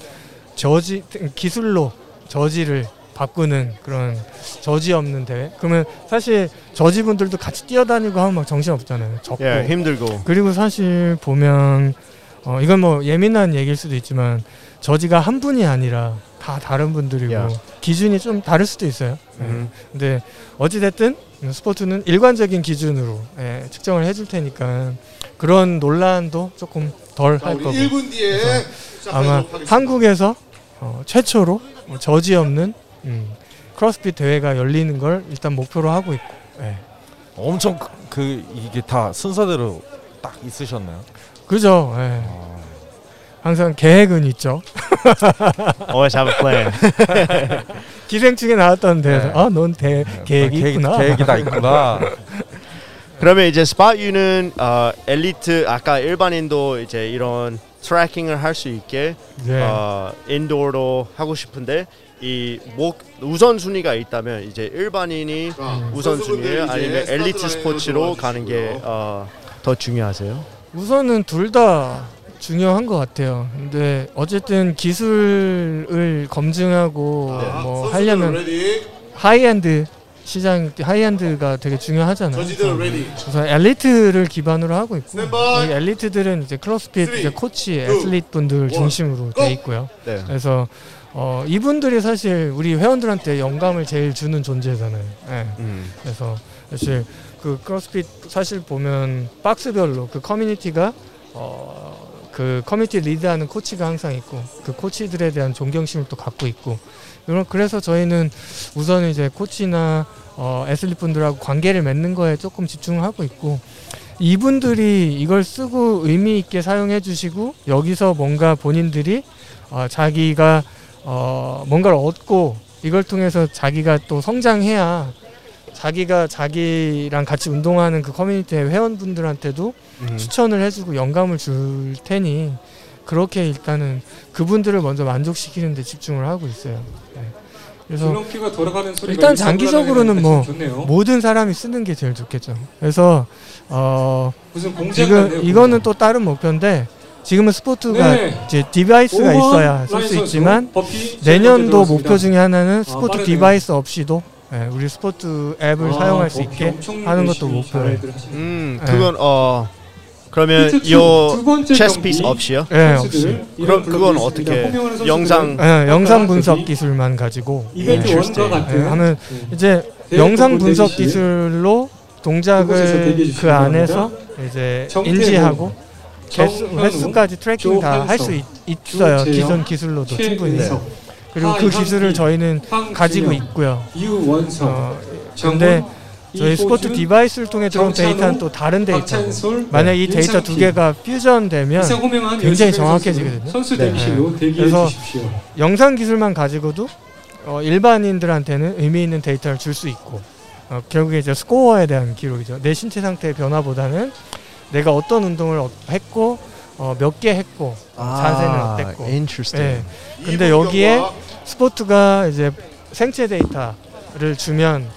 저지 기술로 저지를 바꾸는 그런 저지 없는 대회. 그러면 사실 저지 분들도 같이 뛰어다니고 하면 막 정신 없잖아요. 적고. 예, 힘들고. 그리고 사실 보면 어 이건 뭐 예민한 얘기일 수도 있지만 저지가 한 분이 아니라 다 다른 분들이고 야. 기준이 좀 다를 수도 있어요. 예. 음. 근데 어찌 됐든 스포츠는 일관적인 기준으로 예, 측정을 해줄 테니까 그런 논란도 조금 덜 자, 할 거고 1분 뒤에 아마. 한국에서 어, 최초로 뭐 저지 없는 음, 크로스핏 대회가 열리는 걸 일단 목표로 하고 있고 예. 엄청 그, 그 이게 다 순서대로 딱 있으셨나요? 그죠. 예. 아, 항상 계획은 있죠. Always have a plan. 기생충에 나왔던 데서 네. 아넌 대 계획이 계획- 있구나. 계획이 다 있구나. 그러면 이제 SPOTU는 어, 엘리트 아까 일반인도 이제 이런 tracking을 할 수 있게 네. 어, indoor로 하고 싶은데 이 목 우선 순위가 있다면 이제 일반인이 자, 우선 이제 아니면 엘리트 스포츠로 가는 게 주시고요. 어, 더 중요하세요? 우선은 둘 다 중요한 것 같아요. 근데 어쨌든 기술을 검증하고 자, 뭐 하려면 ready, 하이엔드 시장 high-end가 되게 중요하잖아요. judge들 그래서 ready. 우선 엘리트를 기반으로 하고 있고. 이 엘리트들은 이제 크로스핏 three, 이제 코치, two, 애슬릿 분들 one, 중심으로 go! 돼 있고요. 네. 그래서 어, 이분들이 사실 우리 회원들한테 영감을 제일 주는 존재잖아요. 예. 음. 그래서 사실 그 크로스핏 사실 보면 박스별로 그 커뮤니티가 어, 그 커뮤니티 리드하는 코치가 항상 있고 그 코치들에 대한 존경심을 또 갖고 있고 그래서 저희는 우선 이제 코치나 어, 애슬릿 분들하고 관계를 맺는 거에 조금 집중을 하고 있고 이분들이 이걸 쓰고 의미 있게 사용해 주시고 여기서 뭔가 본인들이 어, 자기가 어, 뭔가를 얻고 이걸 통해서 자기가 또 성장해야 자기가 자기랑 같이 운동하는 그 커뮤니티의 회원분들한테도 음. 추천을 해주고 영감을 줄 테니 그렇게 일단은 그분들을 먼저 만족시키는 데 집중을 하고 있어요. 네. 그래서 줄넘기가 돌아가는 소리가 일단 장기적으로는 뭐게 좋네요. 모든 사람이 쓰는 게 제일 좋겠죠. 그래서 어 무슨 공장 지금 이거는 또 다른 목표인데 지금은 SPOTU가 네. 이제 device가 있어야 쓸 수 있지만 내년도 목표 중에 하나는 SPOTU 빠르네요. device 없이도 예, 우리 SPOTU 앱을 아, 사용할 수 있게 하는 것도 목표예요. 음, 네. 그건 어 그러면 두요 번째 체스 경기 피스 없이요? 예, 없이. 그럼 그건 어떻게 영상 예, 영상 분석 기술만 가지고 이벤트 예, 원과 같은 예, 하면 네. 이제 영상 볼 분석. 기술로 동작을 그 안에서 바랍니다. 이제 인지하고 개수, 횟수까지 트래킹 다 할 수 있어요. 기존 기술로도 충분히. 최은석, 그리고 그 기술을 저희는 가지고 있고요. 유원석, 어, 근데 저희 SPOTU device를 통해 들어온 데이터는 또 다른 데이터고 박찬솔, 만약 이 데이터 두 개가 퓨전되면 굉장히 정확해지거든요. 선수 네. 대기실로 대기해 그래서 주십시오. 영상 기술만 가지고도 어, 일반인들한테는 의미 있는 데이터를 줄 수 있고 어, 결국에 이제 스코어에 대한 기록이죠. 내 신체 상태의 변화보다는 내가 어떤 운동을 어- 했고 어, 몇 개 했고 자세는 어땠고. interesting. 예. 근데 여기에 SPOTU가 이제 생체 데이터를 주면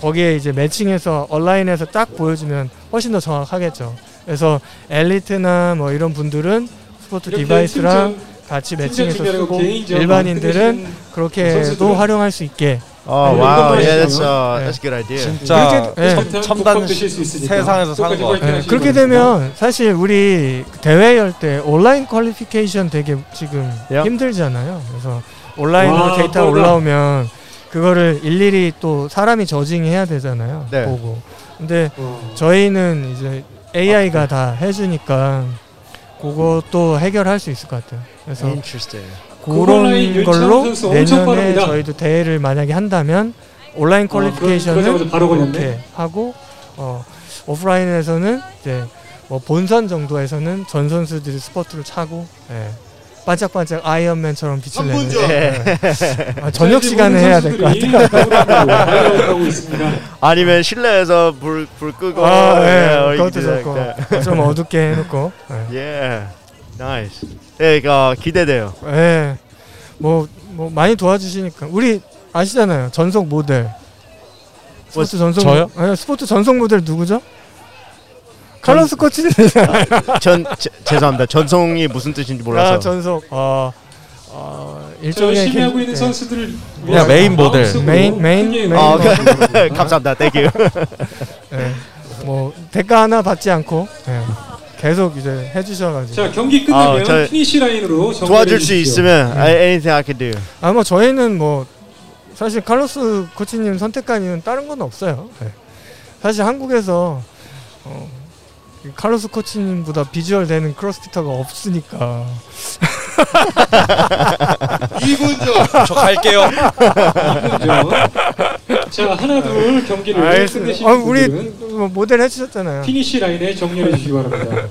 거기에 이제 매칭해서 온라인에서 딱 보여주면 훨씬 더 정확하겠죠. 그래서 엘리트나 뭐 이런 분들은 이렇게 device랑 같이 매칭해서 쓰고 일반인들은 그렇게도 선수들은 활용할 수 있게 Oh wow, 이것도 yeah, 있어요. that's uh, 네. that's a good idea. 진짜 예. 첨- 첨단. 세상에서 사는 예, 하시기 그렇게. 되면 사실 우리 대회 열 때 온라인 qualification 되게 지금 Yeah. 힘들잖아요. 그래서 온라인으로 와, 데이터. 올라오면 그거를 일일이 또 사람이 저징해야 되잖아요. 네. 보고. 근데 어. 저희는 이제 AI가 다 해주니까 그것도 해결할 수 있을 것 같아요. 그래서 그런 걸로 내년에. 저희도 대회를 만약에 한다면 온라인 어, 퀄리피케이션을 그러자마자 바로. 이렇게 하고 어, 오프라인에서는 이제 뭐 본선 정도에서는 전 선수들이 스포츠를 차고 예, 반짝반짝 아이언맨처럼 빛을 3분 내는 전. 예. 아, 저녁 시간에 해야 될 것 같아요. 같아요. 하고 있습니다. 아니면 실내에서 불 불 끄고 아, 예, or you 그것도 좋고. 좀 어둡게 해놓고 예. Yeah, nice. 네, 어, 기대돼요. 예. 뭐, 뭐 많이 도와주시니까 우리 아시잖아요 전속 모델 SPOTU 전속 저요? 모- 예, SPOTU 전속 모델 누구죠? 칼로스 코치 전 제, 죄송합니다. 전속이 무슨 뜻인지 몰라서. 아, 전속 어, 어저 일종의 열심히 긴- 하고 있는 예. 선수들을 그냥 메인 모델. main, main, 크게 메인 아. 그, 감사합니다. Thank you. 예. 뭐 대가 하나 받지 않고 예. 계속 이제 해주셔가지고 자 경기 끝나면 아, 저- finish line으로 도와줄 수. 있으면 I- anything I can do. 아마 뭐 저희는 뭐 사실 칼로스 코치님 선택까지는 다른 건 없어요. 예. 사실 한국에서 어, 이 칼로스 코치님보다 비주얼 되는 CrossFitter가 없으니까 2분 전. 저 갈게요. 그죠? 자 하나 둘 경기를 알겠습니다. 아, 우리 뭐 모델 해주셨잖아요. finish line에 정리해 주시기 바랍니다.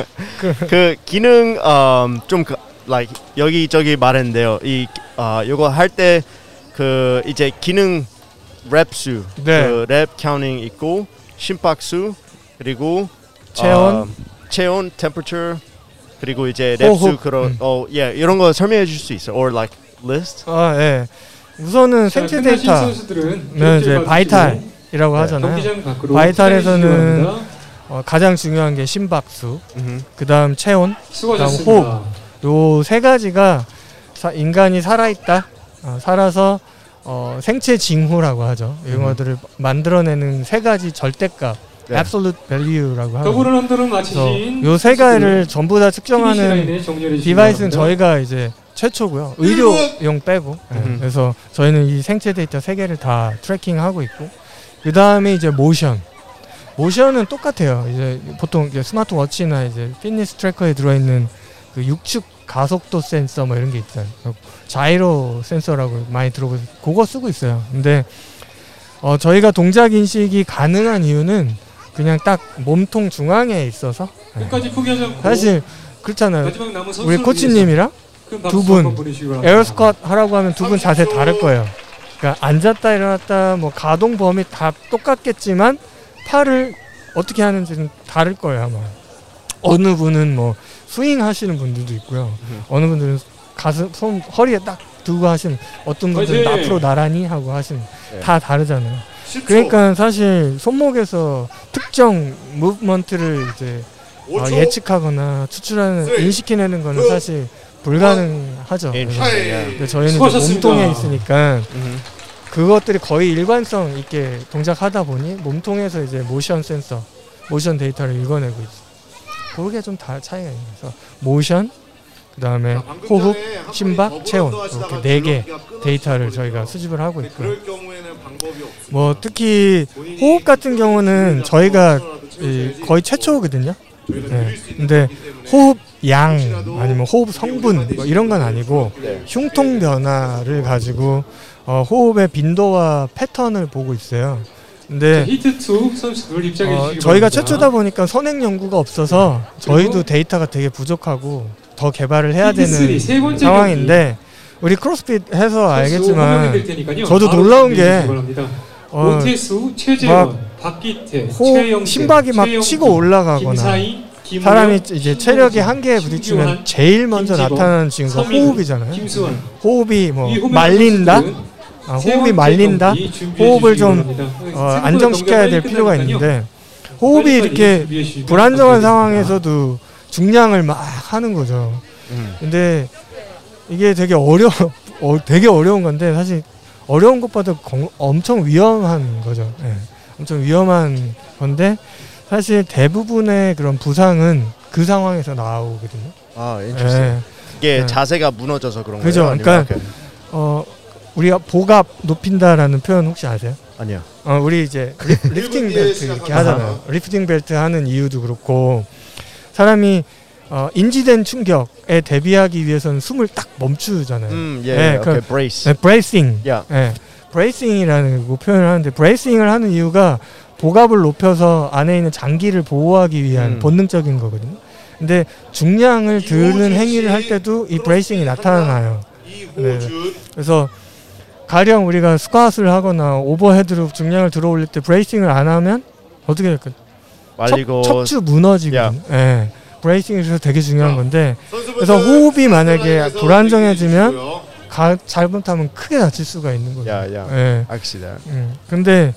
그 기능 um, 좀 그, like 여기 저기 말했는데요. 이 아, 요거 할 때 그 이제 기능 rep 수, 네. 그 rep counting 있고 심박수 그리고 체온. 어, 체온, temperature 그리고 이제 호흡. rep 수 그런 음. 어, 예 이런 거 설명해 줄 수 있어. or like list. 아, 예. 우선은 자, 생체 데이터 기록실 이제 vital이라고 네. 하잖아요. 밖으로 vital에서는. 어, 가장 중요한 게 심박수, 음. 그다음 체온, 수고하셨습니다. 요세 가지가 사- 인간이 살아있다, 어, 살아서 어, 생체 징후라고 하죠. 용어들을 만들어내는 세 가지 절대값, 네. absolute value라고 하죠. 더불어 런더를 마치신 요세 가지를 전부 다 측정하는 device는 저희가 이제 최초고요. 의료용 빼고. 네, 음. 그래서 저희는 이 생체 데이터 세 개를 다 tracking하고 있고, 그 다음에 이제 모션. 모션은 똑같아요. 이제 보통 이제 스마트워치나 이제 fitness tracker에 들어있는 그 육축 가속도 센서 뭐 이런 게 있잖아요. 자이로 센서라고 많이 들어보세요. 그거 쓰고 있어요. 근데 어, 저희가 동작 인식이 가능한 이유는 그냥 딱 몸통 중앙에 있어서 끝까지 포기하지 않고 사실 그렇잖아요. 우리 코치님이랑 큰두 분. 에어스쿼트 하라고 하면 두 분 자세 다를 거예요. 그러니까 앉았다 일어났다 뭐 가동 범위 다 똑같겠지만 팔을 어떻게 하는지는 다를 거예요 아마. 어느 분은 뭐 스윙 하시는 분들도 있고요. 어느 분들은 가슴 손 허리에 딱 두고 하시는 어떤 분들은! 앞으로 나란히 하고 하시는 네. 다 다르잖아요. 10초. 그러니까 사실 손목에서 특정 movement를 이제 어, 5초. 예측하거나 추출하는 three, 인식해내는 거는 two, 사실 불가능하죠. 그래서 Interesting. 근데 저희는 이제 수고하셨습니다. 몸통에 있으니까 음. 그것들이 거의 일관성 있게 동작하다 보니 몸통에서 이제 모션 센서, 모션 데이터를 읽어내고 있어. 그게 좀 다 차이가 있는 그래서 모션, 그다음에 호흡, 심박, 체온 이렇게 네 개. 데이터를 저희가 수집을 하고 근데 있고요. 뭐 특히 호흡 같은 경우는 저희가 거의 최초거든요. 네. 근데 호흡 양 아니면 호흡 성분 뭐 이런 건 아니고 네. 흉통 변화를 가지고 어, 호흡의 빈도와 패턴을 보고 있어요. 근데 히트 2 선수들 입장해 어, 저희가. 최초다 보니까 선행 연구가 없어서 저희도 데이터가 되게 부족하고 더 개발을 해야 히트 3, 되는 상황인데 우리 크로스핏 해서 알겠지만. 저도 놀라운 게. 어, 오태수, 최재원, 박기태, 호 최영재, 심박이 막 최영기, 치고 올라가거나 김사희, 김우영, 사람이 이제 체력이 한계에 부딪히면 제일 먼저 김지범, 나타나는 서민우, 호흡이잖아요. 김수환 호흡이 뭐 말린다, 아, 세 호흡이 말린다, 호흡을 좀. 어, 안정시켜야 될 필요가. 있는데 호흡이 이렇게 불안정한 감사하겠습니다. 상황에서도 중량을 막 하는 거죠. 음. 근데 이게 되게 어려, 어, 되게 어려운 건데 사실 어려운 것보다 거- 엄청 위험한 거죠. 예. 엄청 위험한 건데 사실 대부분의 그런 부상은 그 상황에서 나오거든요. 아, interesting. 예. 이게 네. 자세가 무너져서 그런 그죠. 거예요? 그러니까. 어, 우리가 복압 높인다라는 표현 혹시 아세요? 아니요. 어, 우리 이제 리, 리프팅 뒤에 벨트 이렇게? 하잖아요. 리프팅 벨트 하는 이유도 그렇고 사람이 어, 인지된 충격에 대비하기 위해서는 숨을 딱 멈추잖아요. 음, 예, 네, 예, 그- 오케이, brace. 네, bracing. Yeah. 예. bracing이라는 그 표현을 하는데 bracing을 하는 이유가 복압을 높여서 안에 있는 장기를 보호하기 위한 음. 본능적인 거거든요. 근데 중량을 드는 행위를 할 때도 이 bracing이 나타나요. 이호준 그래서 가령 우리가 스쿼트를 하거나 overhead로 중량을 들어 올릴 때 bracing을 안 하면 어떻게 될까? 말리고 척, 척추 무너지거든요. 예. bracing이 그래서 되게 중요한 건데 그래서 호흡이 만약에 불안정해지면. 가, 잘못하면 크게 다칠 수가 있는 거죠. 야, 야. 예. That. 음, 근데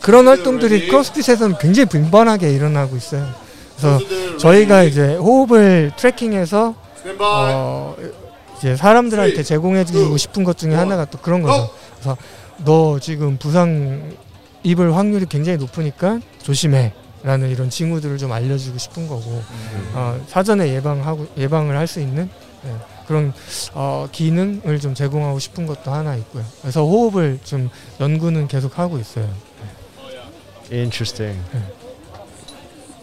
그런 활동들이 크로스핏에서는 굉장히 빈번하게 일어나고 있어요. 그래서 저희가 이제 호흡을 트래킹해서. 어, 이제 사람들한테 제공해주고 싶은 것 중에 하나가 또 그런 거죠. 그래서 너 지금 부상 입을 확률이 굉장히 높으니까 조심해 라는 이런 징후들을 좀 알려주고 싶은 거고 어, 사전에 예방하고 예방을 할 수 있는 예, 그런 어, 기능을 좀 제공하고 싶은 것도 하나 있고요. 그래서 호흡을 좀 연구는 계속 하고 있어요. Interesting. 네.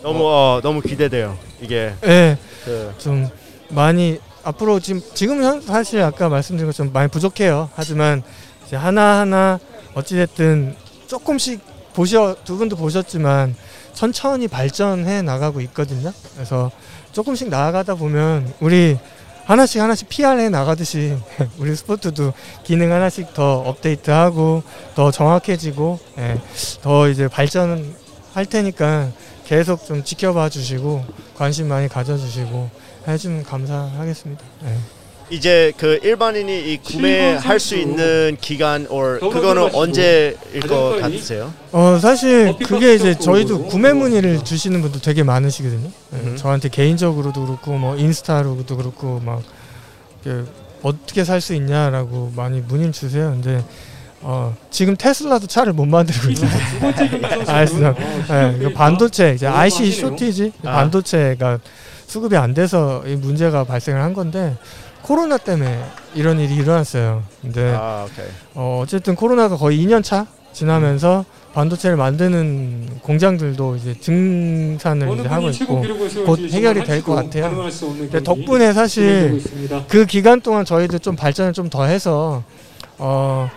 너무 어, 너무 기대돼요. 이게 예, 그좀 많이 앞으로 지금 지금 현 사실 아까 말씀드린 것처럼 많이 부족해요. 하지만 하나 하나 어찌 됐든 조금씩 보셔 두 분도 보셨지만 천천히 발전해 나가고 있거든요. 그래서 조금씩 나아가다 보면 우리 하나씩 하나씩 PR해 나가듯이 우리 스포츠도 기능 하나씩 더 업데이트하고 더 정확해지고 예, 더 이제 발전할 테니까 계속 좀 지켜봐 주시고 관심 많이 가져주시고 해주면 감사하겠습니다. 예. 이제 그 일반인이 이 구매할 수 있는 기간 or 그거는 언제일 것 같으세요? 어 사실 그게 이제 저희도. 구매 문의를 주시는 분들 되게 많으시거든요. 예, 음. 저한테 개인적으로도 그렇고 뭐 인스타로도 그렇고 막 이렇게 어떻게 살 수 있냐라고 많이 문의를 주세요. 근데 어 지금 테슬라도 차를 못 만들고 있어요. 알았어요. 어, 예, 이거 반도체 이제 IC. 쇼티지 아. 반도체가 수급이 안 돼서 이 문제가 발생을 한 건데 코로나 때문에 이런 일이 일어났어요. 근데 아, 오케이. 어, 어쨌든 코로나가 거의 2년 차 지나면서 반도체를 만드는 공장들도 이제 증산을 이제 하고 있고 곧 해결이 될것 하시고 같아요. 근데 덕분에 사실. 그 기간 동안 저희도 좀 발전을 좀 더 해서 어,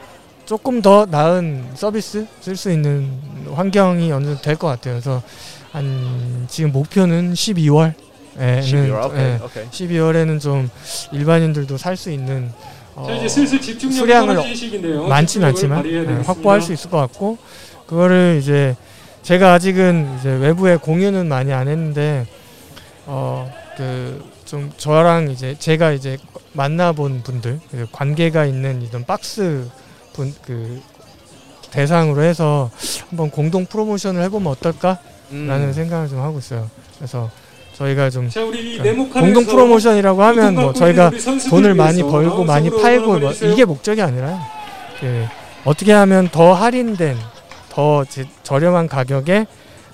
조금 더 나은 서비스 쓸 수 있는 환경이 어느 정도 될 것 같아요. 그래서 한 지금 목표는 12월. 에는 12월. 오케이. 예, 오케이. 12월에는 좀 일반인들도 살 수 있는 어, 자 이제 슬슬 집중력 수량을 떨어지는 시기인데요. 많진 집중력을 않지만 발휘해야 예, 되겠습니다. 확보할 수 있을 것 같고 그거를 이제 제가 아직은 이제 외부에 공유는 많이 안 했는데 어 그 좀 저랑 이제 제가 이제 만나본 분들 그 관계가 있는 이런 박스 분 그 대상으로 해서 한번 공동 프로모션을 해보면 어떨까라는 음. 생각을 좀 하고 있어요. 그래서 저희가 좀자 우리 그러니까 공동 프로모션이라고 하면 뭐 저희가 돈을 많이 벌고 많이 팔고 뭐. 이게 목적이 아니라 그 어떻게 하면 더 할인된 더 제- 저렴한 가격에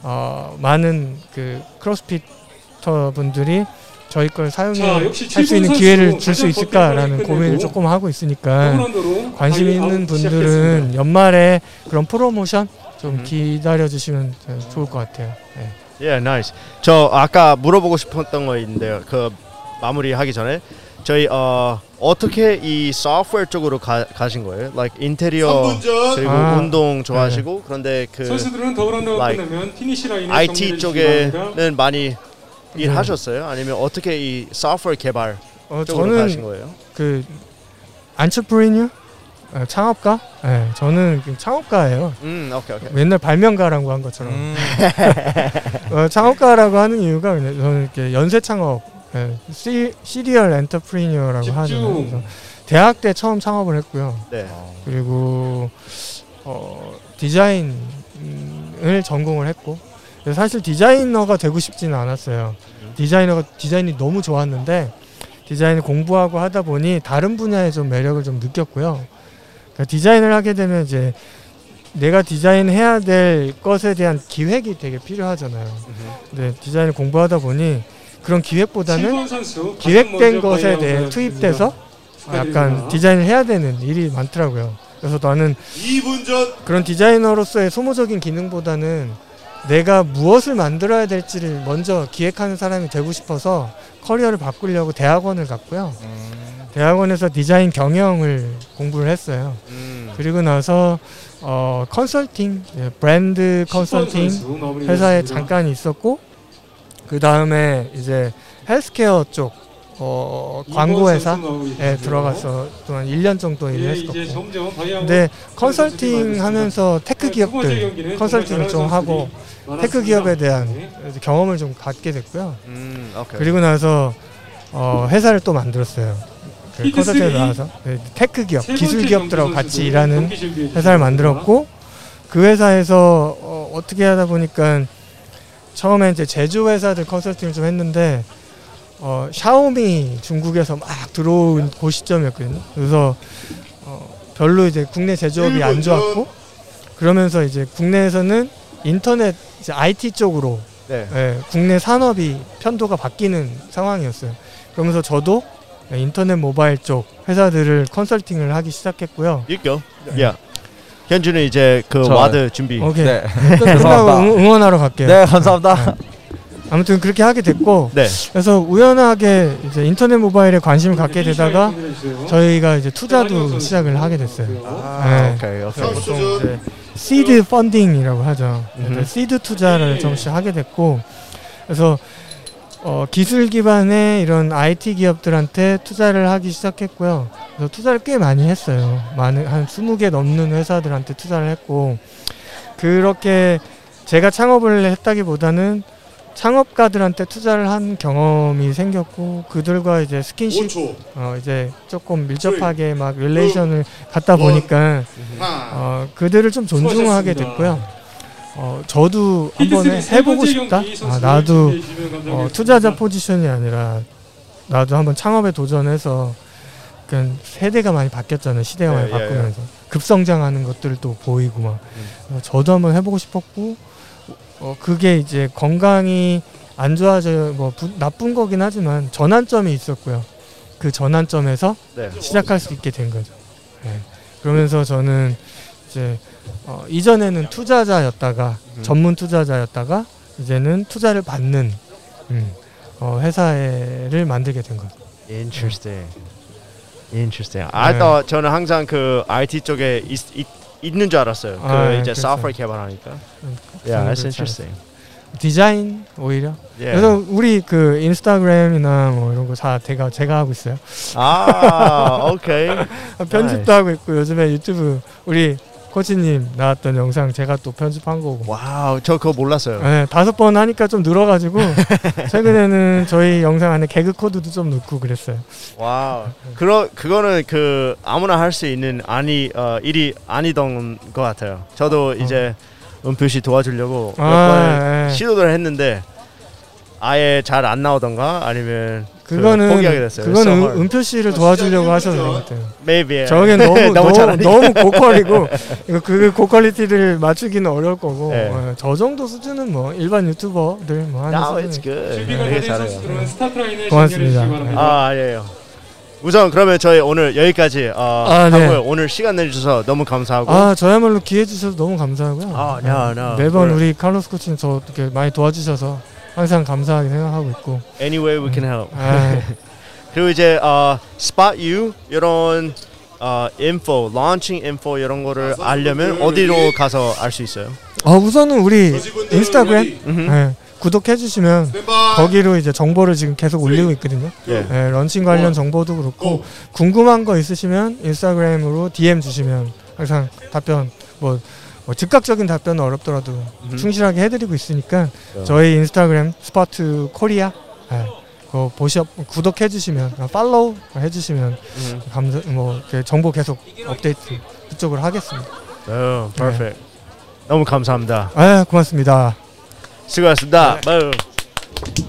어, 많은 그 CrossFitter 분들이 저희 걸 자, 사용할 수 있는 기회를 줄 수 있을까라는 고민을 조금 하고 있으니까 관심 있는 분들은 시작했습니다. 연말에 그런 프로모션 좀 음. 기다려 주시면 좋을 것 같아요. 네. 예, nice. 저 아까 물어보고 싶었던 거 있는데요. 그 마무리하기 전에 저희 어 어떻게 이 소프트웨어 쪽으로 가, 가신 거예요? like 인테리어 3분 전 그리고 아, 운동 좋아하시고 그런데 그 선수들은 더블라운드가 like 끝나면 피니시 라인에 IT. 쪽에는 많이 네. 일하셨어요? 아니면 어떻게 이 소프트웨어 개발 어, 쪽으로 가신 거예요? 그 안트프리뉴 어, 창업가? 네, 저는 그 창업가예요. 음, 오케이 오케이. 맨날 발명가라고 한 것처럼 음. 어, 창업가라고 하는 이유가 그냥 저는 이렇게 연쇄 창업, 예, 시, serial entrepreneur라고 음. 대학 때 처음 창업을 했고요. 네. 그리고 어, 디자인을 전공을 했고 사실 디자이너가 되고 싶지는 않았어요. 디자이너가 디자인이 너무 좋았는데 디자인을 공부하고 하다 보니 다른 분야에 좀 매력을 좀 느꼈고요. 그러니까 디자인을 하게 되면 이제 내가 디자인해야 될 것에 대한 기획이 되게 필요하잖아요. 근데 디자인을 공부하다 보니 그런 기획보다는 기획된 것에 대해 투입돼서. 약간 디자인을 해야 되는 일이 많더라고요. 그래서 나는 2분 전 그런 디자이너로서의 소모적인 기능보다는 내가 무엇을 만들어야 될지를 먼저 기획하는 사람이 되고 싶어서 커리어를 바꾸려고 대학원을 갔고요. 대학원에서 디자인 경영을 공부를 했어요. 음. 그리고 나서 어, 컨설팅, 예, 브랜드 컨설팅. 회사에 잠깐 있었고 그 다음에 이제 헬스케어 쪽 어, 광고 회사에 마무리됐습니다. 들어가서 또한 1년 정도 예, 일을 이제 했었고 점점 방향을 근데 컨설팅 하면서 tech 두 번째 기업들 컨설팅을 좀 하고 tech 기업에 대한. 이제 경험을 좀 갖게 됐고요. 음. 그리고 나서 어, 회사를 또 만들었어요. 그 히트 컨설팅에. 나와서 네, tech 기업, 세 기술 기업들하고 같이 일하는 회사를 만들었고 그 회사에서 어, 어떻게 하다 보니까 처음에 이제 제조 회사들 컨설팅을 좀 했는데 어, 샤오미 중국에서 막 들어온 그 시점이었거든요. 그래서 어, 별로 이제 국내 제조업이 안 좋았고 그러면서 이제 국내에서는 인터넷 이제 IT 쪽으로 네. 예, 국내 산업이 판도가 바뀌는 상황이었어요. 그러면서 저도 인터넷 모바일 쪽 회사들을 컨설팅을 하기 시작했고요. You go. Yeah. 현주는 이제 그 저- WOD 준비. 오케이. 네. 끝나고 죄송합니다. 응- 응원하러 갈게요. 네, 감사합니다. 아무튼 그렇게 하게 됐고 네. 그래서 우연하게 이제 인터넷 모바일에 관심을 갖게 네, 되다가. 저희가 이제 투자도 시작을 하게 됐어요. 아, 네. 오케이. 오케이. 보통 이제 seed funding이라고 하죠. 시드 투자를 좀씩 하게 됐고 그래서 어, 기술 기반의 이런 IT 기업들한테 투자를 하기 시작했고요. 그래서 투자를 꽤 많이 했어요. 많은 한 20개 넘는 회사들한테 투자를 했고 그렇게 제가 창업을 했다기보다는 창업가들한테 투자를 한 경험이 생겼고 그들과 이제 스킨십 5초 어 이제 조금 밀접하게 막 relation을 갖다 보니까 어 그들을 좀 존중하게. 됐고요. 어 저도 한번 해보고 싶다. 아 나도 어. 투자자 포지션이 아니라 나도 한번 창업에 도전해서 그 세대가 많이 바뀌었잖아요. 시대가 많이 예, 예, 바꾸면서 급성장하는 것들도 보이고 막 음. 어, 저도 한번 해보고 싶었고 어 그게 이제 건강이 안 좋아져 뭐 부- 나쁜 거긴 하지만 전환점이 있었고요. 그 전환점에서 네. 시작할 수 있게 된 거죠. 네. 그러면서 저는 이제 어, 이전에는 투자자였다가 음. 전문 투자자였다가 이제는 투자를 받는 음, 어, 회사를 만들게 된 거죠. Interesting. Interesting. I 네. thought 저는 항상 그 IT 쪽에 있, 있, 있는 줄 알았어요. 그 아, 이제 그렇죠. 소프트웨어 개발하니까. Yeah, that's 그렇지 interesting. 디자인 오히려. Yeah. 그래서 우리 그 인스타그램이나 뭐 이런 거 다 제가 제가 하고 있어요. 아, 오케이. 편집도 하고 있고 요즘에 유튜브 우리 코치님 나왔던 영상 제가 또 편집한 거고. Wow, 저 그거 몰랐어요. 네, 다섯 번 하니까 좀 늘어가지고 최근에는 저희 영상 안에 개그 코드도 좀 넣고 그랬어요. Wow. 그러 그거는 그 아무나 할 수 있는 아니 어, 일이 아니던 것 같아요. 저도 이제 은표 씨 도와주려고 몇 아, 번 예. 시도를 했는데 아예 잘 안 나오던가 아니면 그 그거는 포기하게 됐어요. 그거는 은- hard. 은표 씨를 아, 도와주려고 하셔서 그런. 것 같아요. Maybe. 저게 너무 너무 너무. 너무 고퀄이고 그 고퀄리티를 맞추기는 어려울 거고 네. 어, 저 정도 수준은 뭐 일반 유튜버들 뭐 하는 No, good. 준비가 되게 된 잘해요. start line에 고맙습니다. 아, 아니에요. 우선 그러면 저희 오늘 여기까지 어, 아, 네. 하고요. 오늘 시간 내주셔서 너무 감사하고. 아 저야말로 기회 주셔서 너무 감사하고요. 아, no, no. 매번 우리 칼로스 코치는 저 이렇게 많이 도와주셔서 항상 감사하게 생각하고 있고. Any way we can help. 아, 그리고 이제 어, spot you 이런 어, info, launching info 이런 거를 알려면 어디로 가서 알 수 있어요? 어, 우선은 우리 저 집은 인스타그램. 네, 구독해 주시면. 거기로 이제 정보를 지금 계속 올리고 있거든요. 예. 예, 런칭 관련 정보도 그렇고 궁금한 거 있으시면 인스타그램으로 DM 주시면 항상 답변 뭐, 뭐 즉각적인 답변은 어렵더라도 음. 충실하게 해드리고 있으니까 어. 저희 인스타그램 스파트 코리아 예, 그거 보시 구독해 주시면 팔로우 해 주시면 음. 감사 뭐 정보 계속 업데이트 그쪽으로 하겠습니다. 어, perfect. 너무 감사합니다. 아 고맙습니다. 수고하셨습니다. 네.